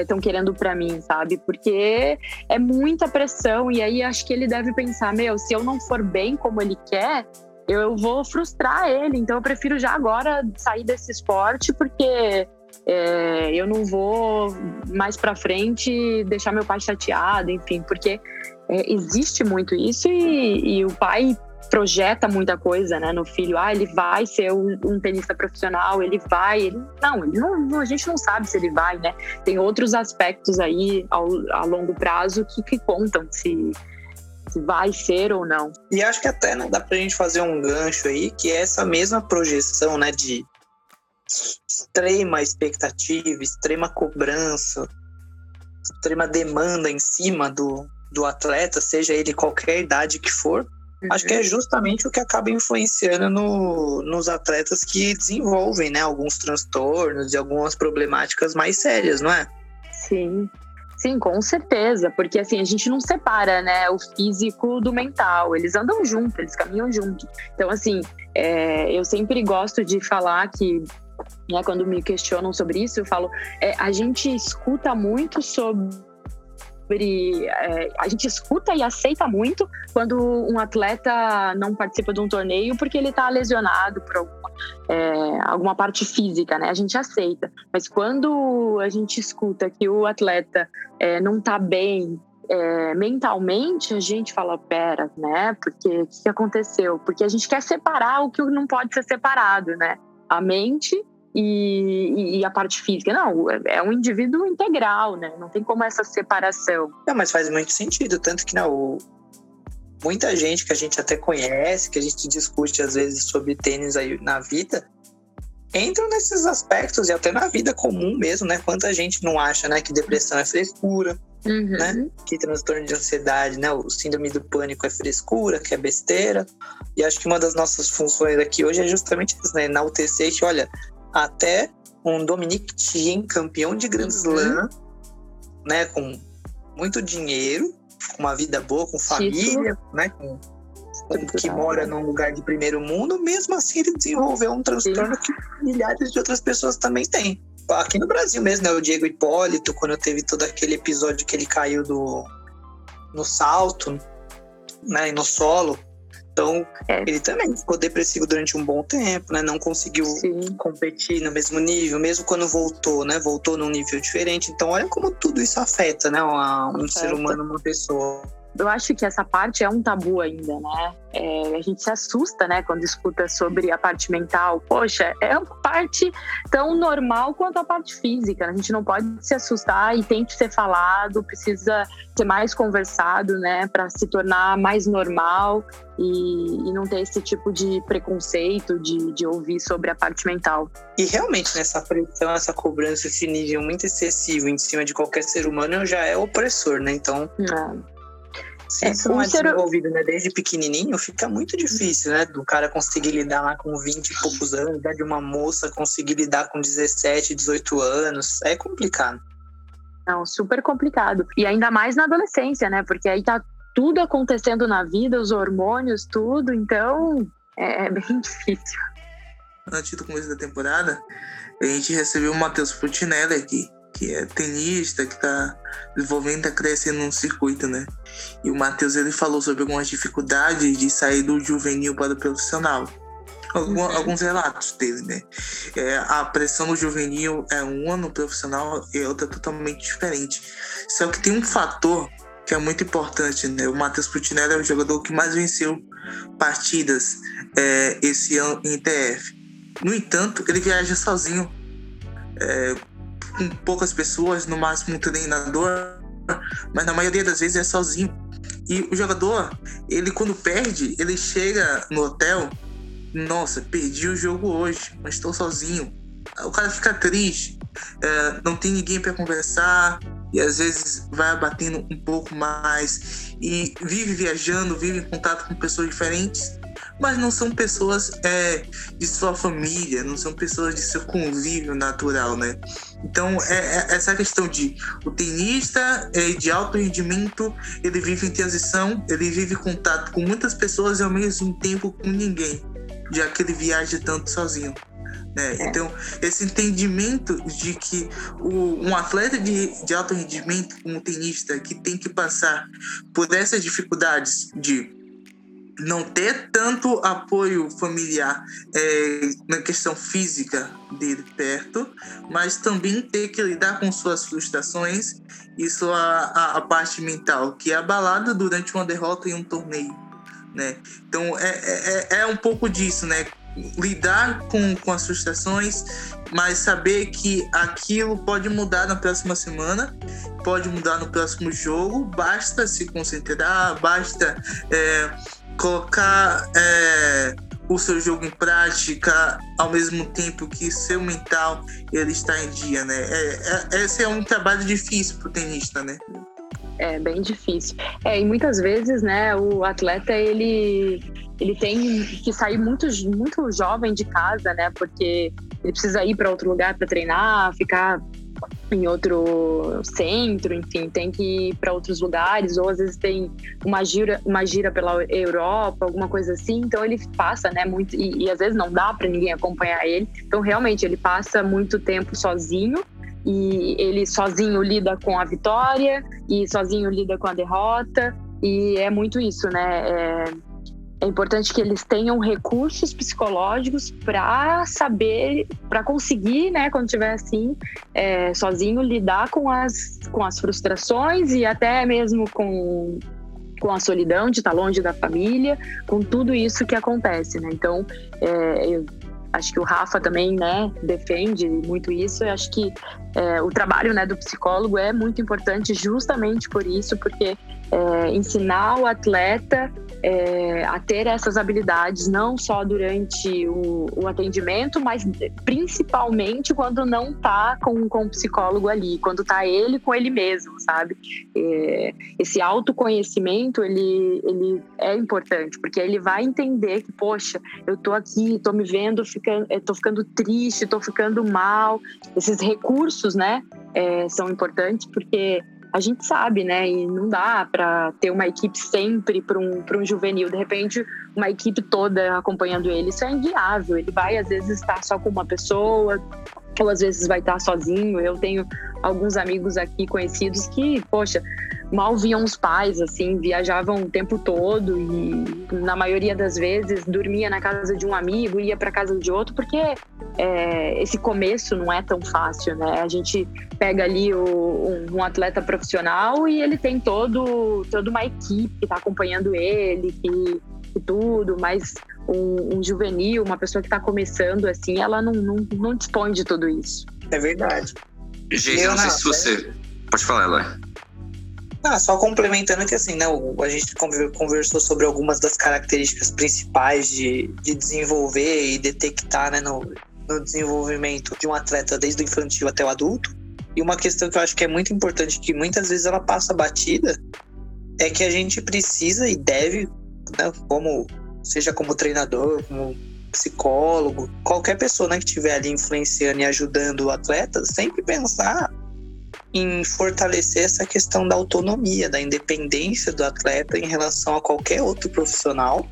estão é, querendo para mim, sabe? Porque é muita pressão e aí acho que ele deve pensar, meu, se eu não for bem como ele quer, eu vou frustrar ele. Então eu prefiro já agora sair desse esporte porque é, eu não vou mais para frente deixar meu pai chateado, enfim, porque é, existe muito isso e, e o pai projeta muita coisa, né, no filho. Ah, ele vai ser um, um tenista profissional, ele vai. Ele, não, ele não, a gente não sabe se ele vai, né? Tem outros aspectos aí ao, a longo prazo que, que contam se, se vai ser ou não.
E acho que até né, dá pra gente fazer um gancho aí, que é essa mesma projeção, né, de extrema expectativa, extrema cobrança extrema demanda em cima do, do atleta, seja ele qualquer idade que for. Acho que é justamente o que acaba influenciando no, nos atletas que desenvolvem né, alguns transtornos e algumas problemáticas mais sérias, não é?
Sim, Sim, com certeza, porque assim, a gente não separa, né, o físico do mental, eles andam juntos, eles caminham juntos. Então, assim, é, eu sempre gosto de falar que, né, quando me questionam sobre isso, eu falo, é, a gente escuta muito sobre sobre. É, a gente escuta e aceita muito quando um atleta não participa de um torneio porque ele está lesionado por alguma, é, alguma parte física, né? A gente aceita. Mas quando a gente escuta que o atleta é, não está bem é, mentalmente, a gente fala, pera, né? Porque o que aconteceu? Porque a gente quer separar o que não pode ser separado, né? A mente e, e, a parte física. Não, é um indivíduo integral, né? Não tem como essa separação.
Não, mas faz muito sentido, tanto que não, o, muita gente que a gente até conhece, que a gente discute às vezes sobre tênis aí na vida, entram nesses aspectos e até na vida comum mesmo, né? Quanta gente não acha, né, que depressão é frescura, uhum. né? Que transtorno de ansiedade, né? O síndrome do pânico é frescura, que é besteira. E acho que uma das nossas funções aqui hoje é justamente isso, né? Enaltecer que, olha, até um Dominic Thiem, campeão de Grand uhum. Slam, né, com muito dinheiro, com uma vida boa, com família, Título. né, com, com que mora num lugar de primeiro mundo, mesmo assim ele desenvolveu um transtorno Sim. que milhares de outras pessoas também têm. Aqui no Brasil mesmo, né, o Diego Hipólito, quando teve todo aquele episódio que ele caiu do no salto, né, e no solo, então, é. ele também ficou depressivo durante um bom tempo, né? Não conseguiu Sim. competir no mesmo nível, mesmo quando voltou, né? Voltou num nível diferente. Então, olha como tudo isso afeta, né? Um, um ser humano, uma pessoa.
Eu acho que essa parte é um tabu ainda, né? É, a gente se assusta, né, quando escuta sobre a parte mental. Poxa, é uma parte tão normal quanto a parte física. A gente não pode se assustar e tem que ser falado, precisa ser mais conversado, né, para se tornar mais normal e, e, não ter esse tipo de preconceito de, de ouvir sobre a parte mental.
E realmente, nessa pressão, essa cobrança, esse nível muito excessivo em cima de qualquer ser humano já é opressor, né? Então. É se isso não é desenvolvido né, desde pequenininho, fica muito difícil, né? Do cara conseguir lidar lá com 20 e poucos anos, né, de uma moça conseguir lidar com 17, 18 anos. É complicado.
Não, super complicado. E ainda mais na adolescência, né? Porque aí tá tudo acontecendo na vida, os hormônios, tudo. Então, é, é bem difícil.
Antes do começo da temporada, a gente recebeu o Matheus Putinelli aqui que é tenista, que está desenvolvendo, está crescendo no circuito, né? E o Matheus ele falou sobre algumas dificuldades de sair do juvenil para o profissional. Algum, uhum. Alguns relatos dele, né? É, a pressão no juvenil é uma, no profissional e outra totalmente diferente. Só que tem um fator que é muito importante, né? O Matheus Putinelli é o jogador que mais venceu partidas é, esse ano em ITF. No entanto, ele viaja sozinho é, com poucas pessoas, no máximo um treinador, mas na maioria das vezes é sozinho. E o jogador, ele quando perde, ele chega no hotel, nossa, perdi o jogo hoje, mas estou sozinho. O cara fica triste, é, não tem ninguém para conversar e às vezes vai abatendo um pouco mais e vive viajando, vive em contato com pessoas diferentes mas não são pessoas é, de sua família, não são pessoas de seu convívio natural, né? Então, é, é essa questão de o tenista é, de alto rendimento, ele vive em transição, ele vive em contato com muitas pessoas e ao mesmo tempo com ninguém, já que ele viaja tanto sozinho. Né? É. Então, esse entendimento de que o, um atleta de, de alto rendimento, como um tenista, que tem que passar por essas dificuldades de não ter tanto apoio familiar é, na questão física dele perto, mas também ter que lidar com suas frustrações e sua a, a parte mental, que é abalada durante uma derrota em um torneio. Né? Então é, é, é, é um pouco disso, né? Lidar com, com as frustrações, mas saber que aquilo pode mudar na próxima semana, pode mudar no próximo jogo, basta se concentrar, basta é, colocar é, o seu jogo em prática ao mesmo tempo que seu mental ele está em dia, né? É, é, esse é um trabalho difícil para o tenista, né?
É bem difícil. É, e muitas vezes, né, o atleta ele ele tem que sair muito muito jovem de casa, né? Porque ele precisa ir para outro lugar para treinar, ficar em outro centro, enfim, tem que ir para outros lugares, ou às vezes tem uma gira, uma gira pela Europa, alguma coisa assim, então ele passa, né, muito, e, e às vezes não dá para ninguém acompanhar ele, então realmente ele passa muito tempo sozinho, e ele sozinho lida com a vitória, e sozinho lida com a derrota, e é muito isso, né, é, é importante que eles tenham recursos psicológicos para saber, para conseguir, né, quando estiver assim, é, sozinho, lidar com as, com as frustrações e até mesmo com, com a solidão de estar longe da família, com tudo isso que acontece, né? Então, é, eu acho que o Rafa também, né, defende muito isso. Eu acho que é, o trabalho, né, do psicólogo é muito importante justamente por isso, porque é, ensinar o atleta é, a ter essas habilidades, não só durante o, o atendimento, mas principalmente quando não está com, com o psicólogo ali, quando está ele com ele mesmo, sabe? É, esse autoconhecimento, ele, ele é importante, porque ele vai entender que, poxa, eu tô aqui, tô me vendo, ficando, tô ficando triste, tô ficando mal. Esses recursos, né, é, são importantes, porque a gente sabe, né? E não dá para ter uma equipe sempre para um, um juvenil. De repente, uma equipe toda acompanhando ele, isso é inviável. Ele vai, às vezes, estar só com uma pessoa, ou às vezes vai estar sozinho. Eu tenho alguns amigos aqui conhecidos que, poxa, mal viam os pais, assim, viajavam o tempo todo e, na maioria das vezes, dormia na casa de um amigo, ia para casa de outro, porque é, esse começo não é tão fácil, né? A gente pega ali o, um, um, atleta profissional e ele tem todo, toda uma equipe que está acompanhando ele, que, tudo, mas um, um, juvenil, uma pessoa que está começando, assim, ela não, não, não dispõe de tudo isso.
É verdade.
Gente, não sei se você. Pode falar, Eloy.
Ah, só complementando que assim, né, a gente conversou sobre algumas das características principais de, de desenvolver e detectar né, no, no desenvolvimento de um atleta desde o infantil até o adulto. E uma questão que eu acho que é muito importante, que muitas vezes ela passa batida, é que a gente precisa e deve, né, como seja como treinador, como psicólogo, qualquer pessoa né, que estiver ali influenciando e ajudando o atleta, sempre pensar em fortalecer essa questão da autonomia, da independência do atleta em relação a qualquer outro profissional.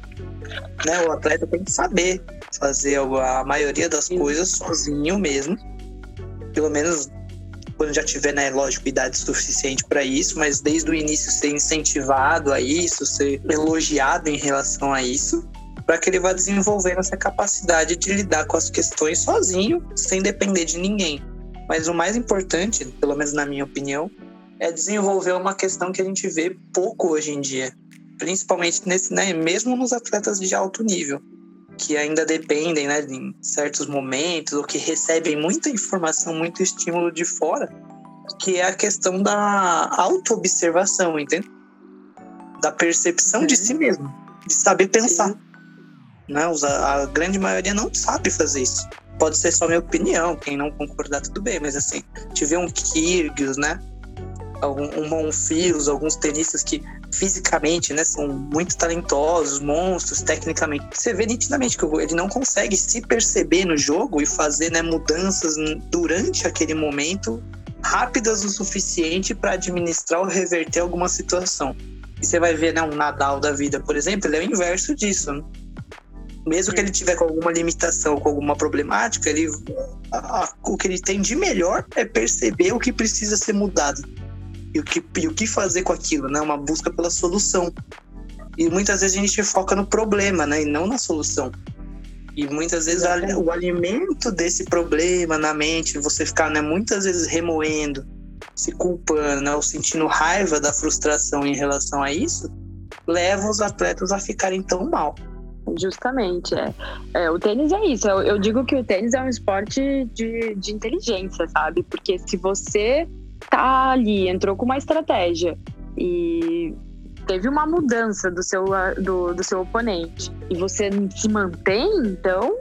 Né? O atleta tem que saber fazer a maioria das coisas sozinho mesmo, pelo menos quando já tiver, né, lógico, idade suficiente para isso, mas desde o início ser incentivado a isso, ser elogiado em relação a isso, para que ele vá desenvolvendo essa capacidade de lidar com as questões sozinho, sem depender de ninguém. Mas o mais importante, pelo menos na minha opinião, é desenvolver uma questão que a gente vê pouco hoje em dia, principalmente nesse, né, mesmo nos atletas de alto nível, que ainda dependem, né, em certos momentos ou que recebem muita informação, muito estímulo de fora, que é a questão da autoobservação, entende? Da percepção de si mesmo, de saber pensar. Sim. Né? A grande maioria não sabe fazer isso pode ser só minha opinião, quem não concordar, tudo bem, mas assim, tive um Kyrgios, né? Algum, um Monfilos, alguns tenistas que fisicamente, né, são muito talentosos, monstros, tecnicamente. Você vê nitidamente que ele não consegue se perceber no jogo e fazer, né, mudanças durante aquele momento rápidas o suficiente para administrar ou reverter alguma situação. E você vai ver, né, um Nadal da vida, por exemplo, ele é o inverso disso. Né? mesmo que ele tiver com alguma limitação, com alguma problemática, ele, a, o que ele tem de melhor é perceber o que precisa ser mudado e o que, e o que fazer com aquilo, né? Uma busca pela solução. E muitas vezes a gente foca no problema, né? E não na solução. E muitas vezes o alimento desse problema na mente, você ficar, né, muitas vezes remoendo, se culpando, né, ou sentindo raiva da frustração em relação a isso, leva os atletas a ficarem tão mal.
Justamente, é. é. O tênis é isso. Eu, eu, digo que o tênis é um esporte de, de inteligência, sabe? Porque se você tá ali, entrou com uma estratégia e teve uma mudança do seu, do, do seu oponente e você se mantém, então,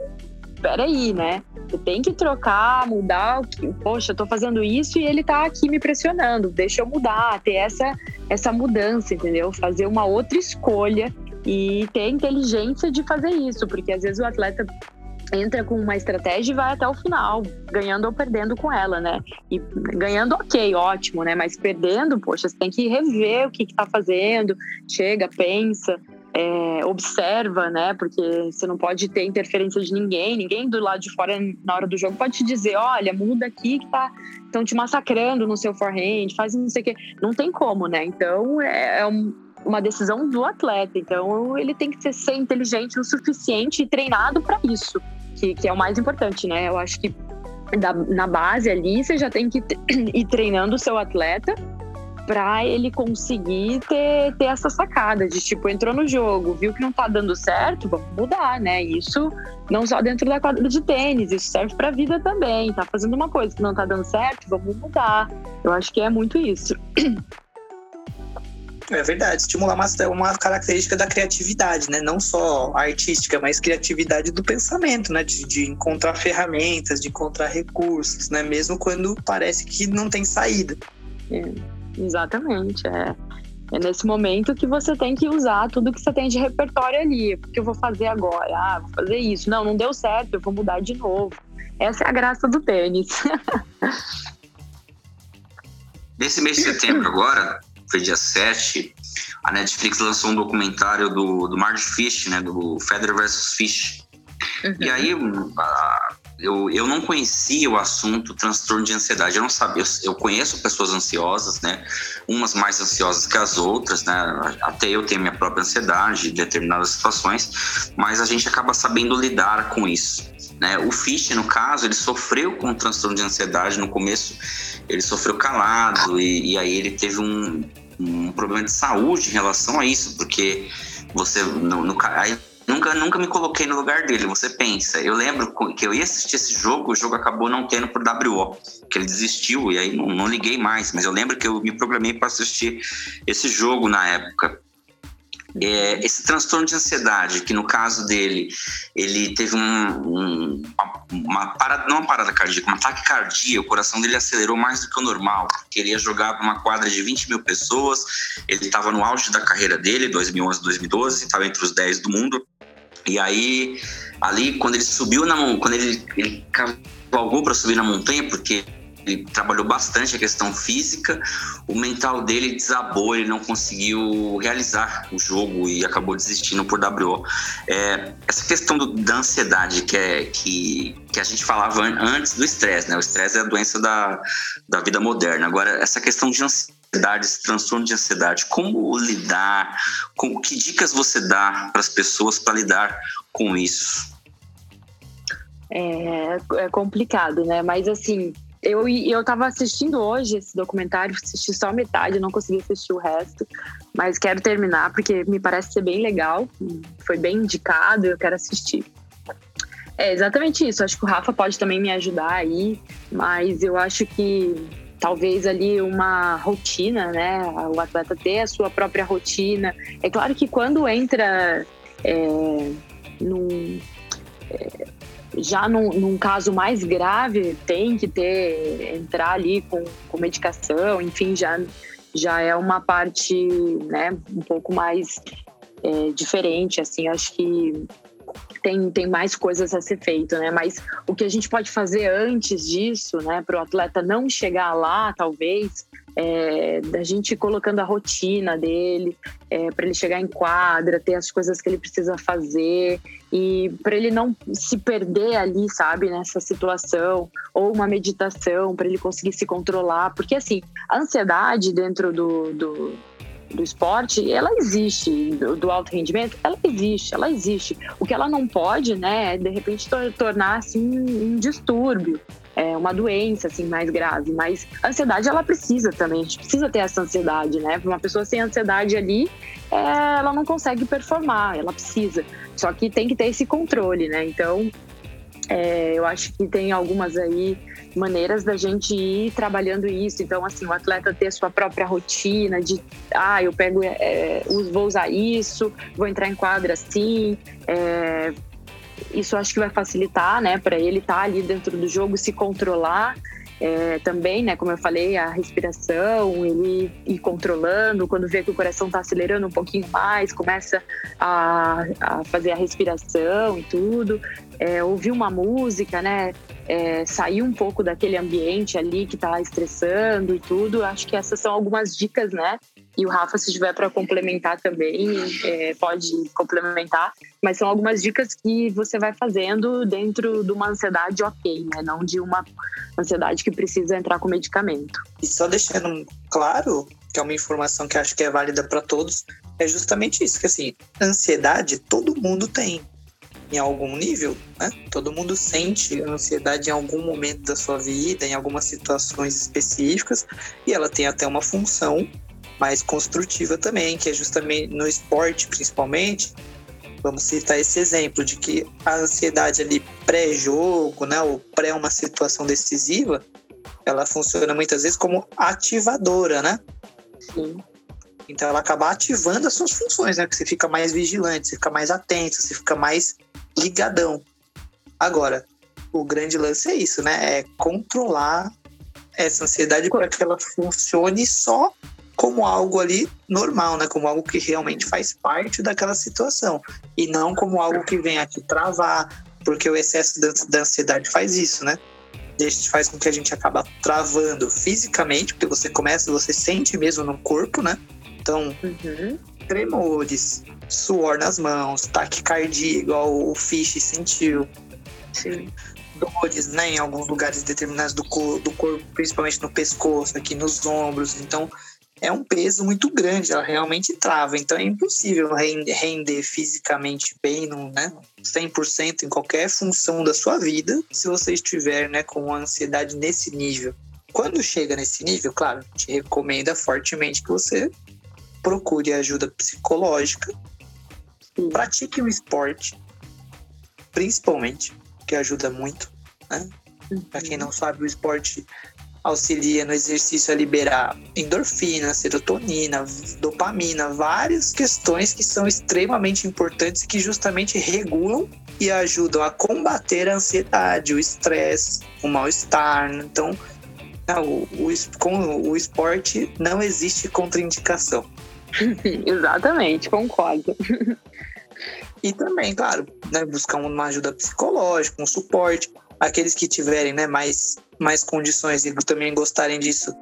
peraí, né? Você tem que trocar, mudar. Poxa, eu tô fazendo isso e ele tá aqui me pressionando. Deixa eu mudar, ter essa, essa mudança, entendeu? Fazer uma outra escolha e ter inteligência de fazer isso, porque às vezes o atleta entra com uma estratégia e vai até o final, ganhando ou perdendo com ela, né? E ganhando, ok, ótimo, né? Mas perdendo, poxa, você tem que rever o que, está fazendo, chega, pensa. É, observa, né? Porque você não pode ter interferência de ninguém, ninguém do lado de fora na hora do jogo pode te dizer, olha, muda aqui que tá estão te massacrando no seu forehand, faz não sei o quê. Não tem como, né? Então é, é um, uma decisão do atleta. Então ele tem que ser, inteligente o suficiente e treinado para isso que, que é o mais importante, né? Eu acho que da, na base ali você já tem que ir treinando o seu atleta para ele conseguir ter, ter essa sacada de tipo, entrou no jogo, viu que não tá dando certo, vamos mudar, né? Isso não só dentro da quadra de tênis, isso serve para a vida também. Tá fazendo uma coisa que não tá dando certo, vamos mudar. Eu acho que é muito isso.
É verdade, estimular uma, uma característica da criatividade, né? Não só artística, mas criatividade do pensamento, né? De, de encontrar ferramentas, de encontrar recursos, né? Mesmo quando parece que não tem saída.
É, exatamente, é. É nesse momento que você tem que usar tudo que você tem de repertório ali. O que eu vou fazer agora? Ah, vou fazer isso. Não, não deu certo, eu vou mudar de novo. Essa é a graça do tênis.
Nesse mês de setembro agora, foi dia 7, a Netflix lançou um documentário do, do Marge Fish, né? Do Federer versus Fish. Uhum. E aí, eu, eu não conhecia o assunto transtorno de ansiedade. Eu não sabia. Eu, eu, conheço pessoas ansiosas, né? Umas mais ansiosas que as outras, né? Até eu tenho minha própria ansiedade em determinadas situações, mas a gente acaba sabendo lidar com isso. Né? O Fish, no caso, ele sofreu com transtorno de ansiedade no começo. Ele sofreu calado e, e aí ele teve um, um problema de saúde em relação a isso, porque você no, no nunca nunca me coloquei no lugar dele. Você pensa, eu lembro que eu ia assistir esse jogo, o jogo acabou não tendo por WO, que ele desistiu e aí não, não liguei mais. Mas eu lembro que eu me programei para assistir esse jogo na época. É, esse transtorno de ansiedade, que no caso dele, ele teve um, um, uma, uma, parada, não uma parada cardíaca, um ataque cardíaco, o coração dele acelerou mais do que o normal, porque ele ia jogar para uma quadra de 20 mil pessoas, ele estava no auge da carreira dele, 2011, 2012, estava entre os 10 do mundo, e aí, ali, quando ele subiu na quando ele, ele cavalgou para subir na montanha, porque ele trabalhou bastante a questão física, o mental dele desabou, ele não conseguiu realizar o jogo e acabou desistindo por WO. É, essa questão do, da ansiedade que, é, que, que a gente falava antes do estresse, né? O estresse é a doença da, da vida moderna. Agora, essa questão de ansiedade, esse transtorno de ansiedade, como lidar, com, que dicas você dá para as pessoas para lidar com isso?
É, é complicado, né? Mas assim, eu, eu tava assistindo hoje esse documentário, assisti só metade, não consegui assistir o resto, mas quero terminar porque me parece ser bem legal, foi bem indicado, eu quero assistir. É exatamente isso, acho que o Rafa pode também me ajudar aí, mas eu acho que talvez ali uma rotina, né? O atleta ter a sua própria rotina. É claro que quando entra é, num, é, já num, num, caso mais grave, tem que ter, entrar ali com, com medicação, enfim, já, já é uma parte né, um pouco mais é, diferente, assim, acho que tem, tem mais coisas a ser feito, né? Mas o que a gente pode fazer antes disso, né, para o atleta não chegar lá, talvez, é, da gente colocando a rotina dele, é, para ele chegar em quadra, ter as coisas que ele precisa fazer e para ele não se perder ali, sabe, nessa situação, ou uma meditação para ele conseguir se controlar, porque assim, a ansiedade dentro do, do do esporte, ela existe, do, do, alto rendimento, ela existe, ela existe. O que ela não pode, né, é de repente tornar assim um distúrbio, é uma doença assim mais grave. Mas ansiedade ela precisa também, a gente precisa ter essa ansiedade, né? Uma pessoa sem ansiedade ali, é, ela não consegue performar, ela precisa. Só que tem que ter esse controle, né? Então É, eu acho que tem algumas aí maneiras da gente ir trabalhando isso. Então, assim, o atleta ter a sua própria rotina de, ah, eu pego, é, vou usar isso, vou entrar em quadra assim. É, isso acho que vai facilitar, né, para ele estar tá ali dentro do jogo, se controlar é, também, né, como eu falei, a respiração, ele ir controlando, quando vê que o coração está acelerando um pouquinho mais, começa a, a, fazer a respiração e tudo, é, ouvir uma música, né, é, sair um pouco daquele ambiente ali que está estressando e tudo. Acho que essas são algumas dicas, né, e o Rafa, se tiver para complementar também, é, pode complementar. Mas são algumas dicas que você vai fazendo dentro de uma ansiedade ok, né? Não de uma ansiedade que precisa entrar com medicamento.
E só deixando claro, que é uma informação que acho que é válida para todos, é justamente isso, que assim, ansiedade todo mundo tem em algum nível, né? Todo mundo sente ansiedade em algum momento da sua vida, em algumas situações específicas, e ela tem até uma função mais construtiva também, que é justamente no esporte, principalmente. Vamos citar esse exemplo de que a ansiedade ali pré-jogo, né, ou pré uma situação decisiva, ela funciona muitas vezes como ativadora, né? Sim. Então ela acaba ativando as suas funções, né? Porque você fica mais vigilante, você fica mais atento, você fica mais ligadão. Agora, o grande lance é isso, né? É controlar essa ansiedade para que ela funcione só como algo ali normal, né? Como algo que realmente faz parte daquela situação. E não como algo que vem aqui travar, porque o excesso da ansiedade faz isso, né? Deixa, faz com que a gente acaba travando fisicamente, porque você começa, você sente mesmo no corpo, né? Então, uhum. tremores, suor nas mãos, taquicardia, igual o Fish sentiu. Sim. Dores, né, em alguns lugares determinados do, do corpo, principalmente no pescoço, aqui nos ombros. Então, é um peso muito grande, ela realmente trava. Então é impossível render fisicamente bem, no, né, 100% em qualquer função da sua vida se você estiver né, com ansiedade nesse nível. Quando chega nesse nível, claro, te recomenda fortemente que você procure ajuda psicológica, pratique um esporte, principalmente, que ajuda muito. Né? Para quem não sabe, o esporte auxilia no exercício a liberar endorfina, serotonina, dopamina, várias questões que são extremamente importantes que justamente regulam e ajudam a combater a ansiedade, o estresse, o mal-estar. Então, o, o, com o esporte não existe contraindicação.
Exatamente, concordo.
E também, claro, né, buscar uma ajuda psicológica, um suporte. Aqueles que tiverem né, mais mais condições e também gostarem disso,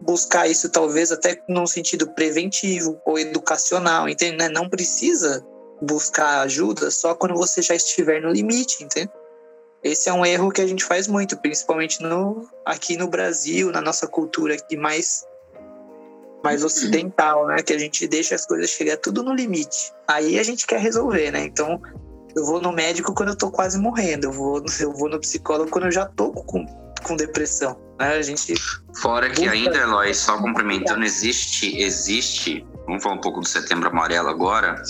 buscar isso talvez até num sentido preventivo ou educacional, entende? Né? Não precisa buscar ajuda só quando você já estiver no limite, entende? Esse é um erro que a gente faz muito, principalmente no, aqui no Brasil, na nossa cultura aqui mais mais ocidental, né? Que a gente deixa as coisas chegar tudo no limite. Aí a gente quer resolver, né? Então, eu vou no médico quando eu tô quase morrendo, eu vou, eu vou no psicólogo quando eu já tô com com depressão. Né? A gente.
Fora que ainda, Eloy, só complementando, existe, existe, vamos falar um pouco do setembro amarelo agora.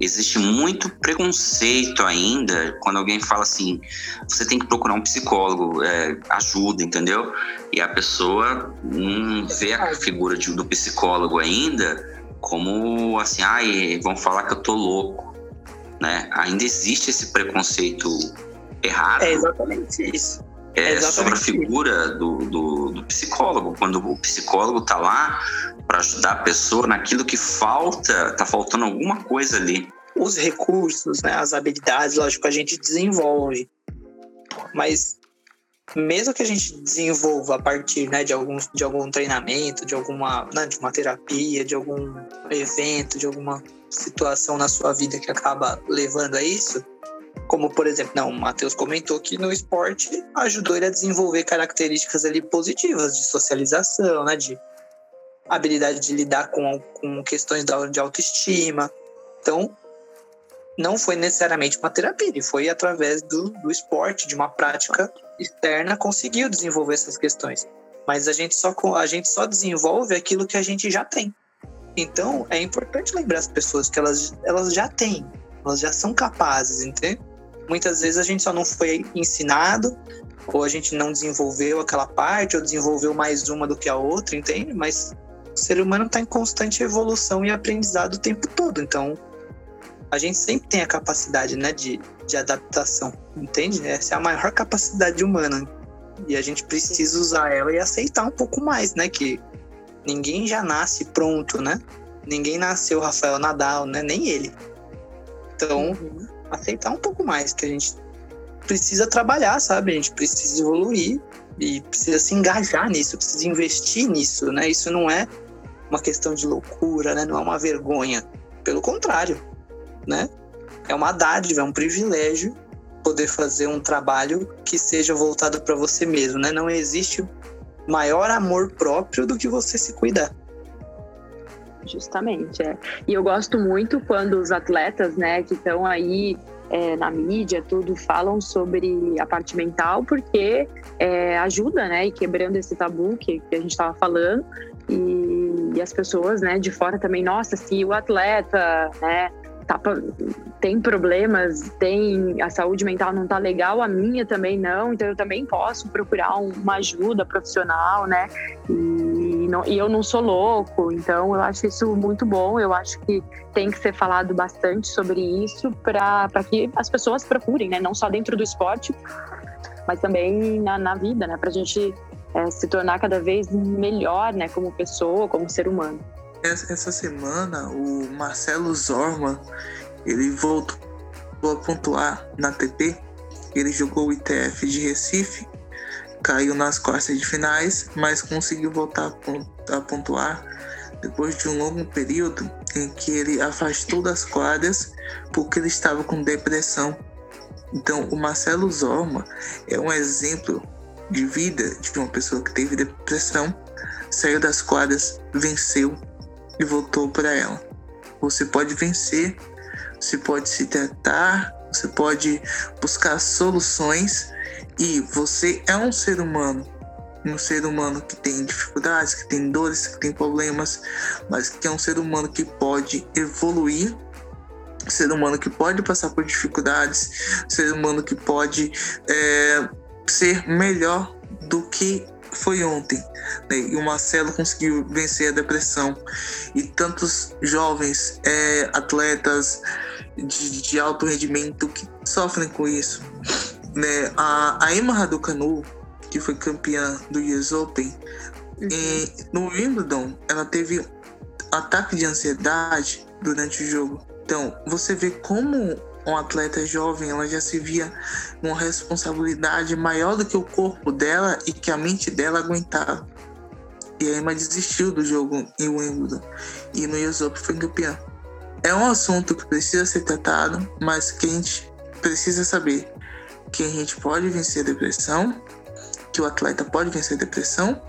Existe muito preconceito ainda quando alguém fala assim: você tem que procurar um psicólogo, é, ajuda, entendeu? E a pessoa não vê a figura de, do psicólogo ainda como assim, ai, vão falar que eu tô louco, né? Ainda existe esse preconceito errado.
É exatamente isso
é, sobre a figura do, do, do, psicólogo. Quando o psicólogo está lá para ajudar a pessoa naquilo que falta, está faltando alguma coisa ali.
Os recursos, né, as habilidades, lógico, a gente desenvolve. Mas mesmo que a gente desenvolva a partir né, de, algum, de algum treinamento, de alguma né, de uma terapia, de algum evento, de alguma situação na sua vida que acaba levando a isso, como, por exemplo, não, o Matheus comentou que no esporte ajudou ele a desenvolver características ali positivas de socialização, né? De habilidade de lidar com, com questões de autoestima. Então, não foi necessariamente uma terapia, ele foi através do, do esporte, de uma prática externa, conseguiu desenvolver essas questões. Mas a gente só, a gente só desenvolve aquilo que a gente já tem. Então, é importante lembrar as pessoas que elas, elas já têm, elas já são capazes, entende? Muitas vezes a gente só não foi ensinado, ou a gente não desenvolveu aquela parte, ou desenvolveu mais uma do que a outra, entende? Mas o ser humano está em constante evolução e aprendizado o tempo todo. Então, a gente sempre tem a capacidade né, de, de adaptação, entende? Essa é a maior capacidade humana. E a gente precisa usar ela e aceitar um pouco mais, né? Que ninguém já nasce pronto, né? Ninguém nasceu Rafael Nadal, né? Nem ele. Então, uhum. aceitar um pouco mais, que a gente precisa trabalhar, sabe? A gente precisa evoluir e precisa se engajar nisso, precisa investir nisso, né? Isso não é uma questão de loucura, né? Não é uma vergonha. Pelo contrário, né? É uma dádiva, é um privilégio poder fazer um trabalho que seja voltado para você mesmo, né? Não existe maior amor próprio do que você se cuidar.
Justamente, é. E eu gosto muito quando os atletas, né, que estão aí é, na mídia, tudo, falam sobre a parte mental, porque é, ajuda, né, e quebrando esse tabu que, que a gente estava falando, e, e, as pessoas, né, de fora também, nossa, se o atleta, né, tá, tem problemas, tem a saúde mental não tá legal, a minha também não, então eu também posso procurar uma ajuda profissional, né? E, não, e eu não sou louco, então eu acho isso muito bom. Eu acho que tem que ser falado bastante sobre isso para que as pessoas procurem, né? Não só dentro do esporte, mas também na, na vida, né? Para a gente é, se tornar cada vez melhor, né? Como pessoa, como ser humano
essa semana o Marcelo Zorman ele voltou a pontuar na TP. Ele jogou o ITF de Recife, caiu nas quartas de finais, mas conseguiu voltar a pontuar depois de um longo período em que ele afastou das quadras porque ele estava com depressão. Então, o Marcelo Zorma é um exemplo de vida de uma pessoa que teve depressão, saiu das quadras, venceu e voltou para ela. Você pode vencer, você pode se tratar, você pode buscar soluções e você é um ser humano. Um ser humano que tem dificuldades, que tem dores, que tem problemas, mas que é um ser humano que pode evoluir ser humano que pode passar por dificuldades, ser humano que pode é, ser melhor do que foi ontem. Né? E o Marcelo conseguiu vencer a depressão. E tantos jovens é, atletas de, de, alto rendimento que sofrem com isso. Né? A, a Emma Raducanu, que foi campeã do US Open, uhum. e, no Wimbledon, ela teve ataque de ansiedade durante o jogo. Então, você vê como uma atleta jovem, ela já se via uma responsabilidade maior do que o corpo dela e que a mente dela aguentava. E a Emma desistiu do jogo em Wimbledon e no US Open foi campeã. É um assunto que precisa ser tratado, mas que a gente precisa saber que a gente pode vencer a depressão, que o atleta pode vencer a depressão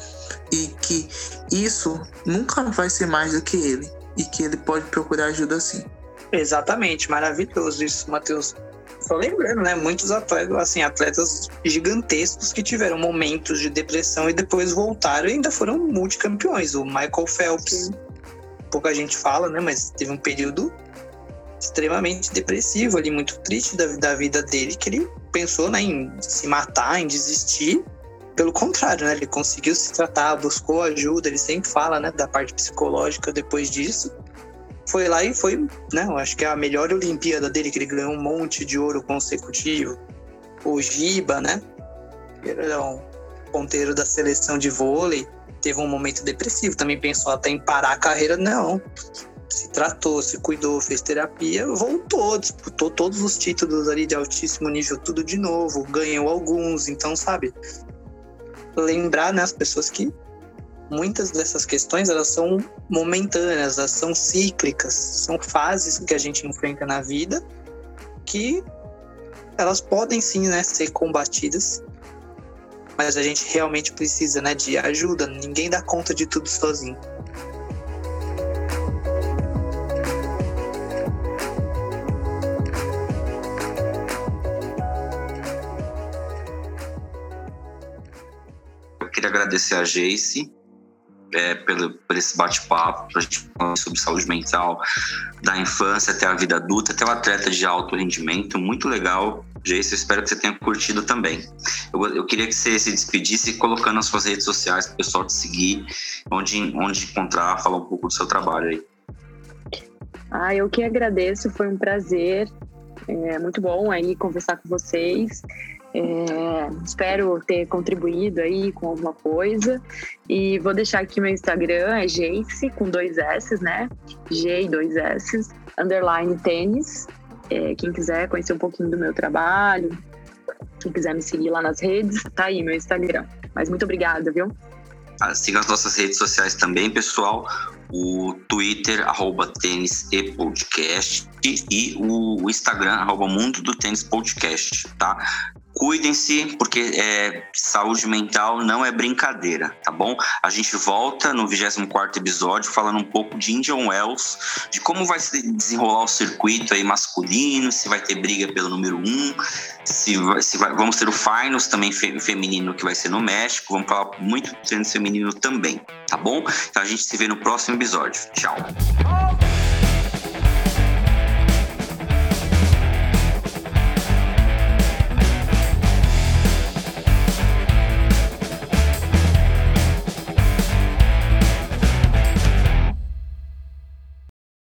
e que isso nunca vai ser mais do que ele e que ele pode procurar ajuda sim.
Exatamente, maravilhoso isso, Matheus. Só lembrando, né? Muitos atletas, assim, atletas gigantescos que tiveram momentos de depressão e depois voltaram e ainda foram multicampeões. O Michael Phelps, pouca gente fala, né? Mas teve um período extremamente depressivo ali, muito triste da, da vida dele, que ele pensou né, em se matar, em desistir. Pelo contrário, né? Ele conseguiu se tratar, buscou ajuda, ele sempre fala, né, da parte psicológica depois disso foi lá e foi, né? Eu acho que é a melhor Olimpíada dele, que ele ganhou um monte de ouro consecutivo. O Giba, né? Ele era um ponteiro da seleção de vôlei. Teve um momento depressivo, também pensou até em parar a carreira, não. Se tratou, se cuidou, fez terapia, voltou, disputou todos os títulos ali de altíssimo nível, tudo de novo, ganhou alguns, então, sabe? Lembrar, né, as pessoas que muitas dessas questões elas são momentâneas, elas são cíclicas, são fases que a gente enfrenta na vida que elas podem sim né, ser combatidas, mas a gente realmente precisa né, de ajuda, ninguém dá conta de tudo sozinho.
Agradecer a Jace é, pelo, por esse bate-papo, para a gente falar sobre saúde mental, da infância até a vida adulta, até o atleta de alto rendimento. Muito legal. Eu espero que você tenha curtido também. Eu, eu queria que você se despedisse colocando nas suas redes sociais para o pessoal te seguir, onde, onde encontrar, falar um pouco do seu trabalho aí.
Ah, eu que agradeço, foi um prazer. É muito bom aí conversar com vocês. É, espero ter contribuído aí com alguma coisa. E vou deixar aqui meu Instagram, é Jace, com dois S, né? G e dois S, underline tênis. É, quem quiser conhecer um pouquinho do meu trabalho, quem quiser me seguir lá nas redes, tá aí meu Instagram. Mas muito obrigada, viu?
Ah, siga as nossas redes sociais também, pessoal. O Twitter, arroba tênis e podcast. E o Instagram, arroba mundo do tênis podcast, tá? Cuidem-se, porque é, saúde mental não é brincadeira, tá bom? A gente volta no 24 episódio falando um pouco de Indian Wells, de como vai se desenrolar o circuito aí masculino, se vai ter briga pelo número um, se, se vai, vamos ter o Finals também feminino que vai ser no México, vamos falar muito do treino feminino também, tá bom? Então a gente se vê no próximo episódio. Tchau!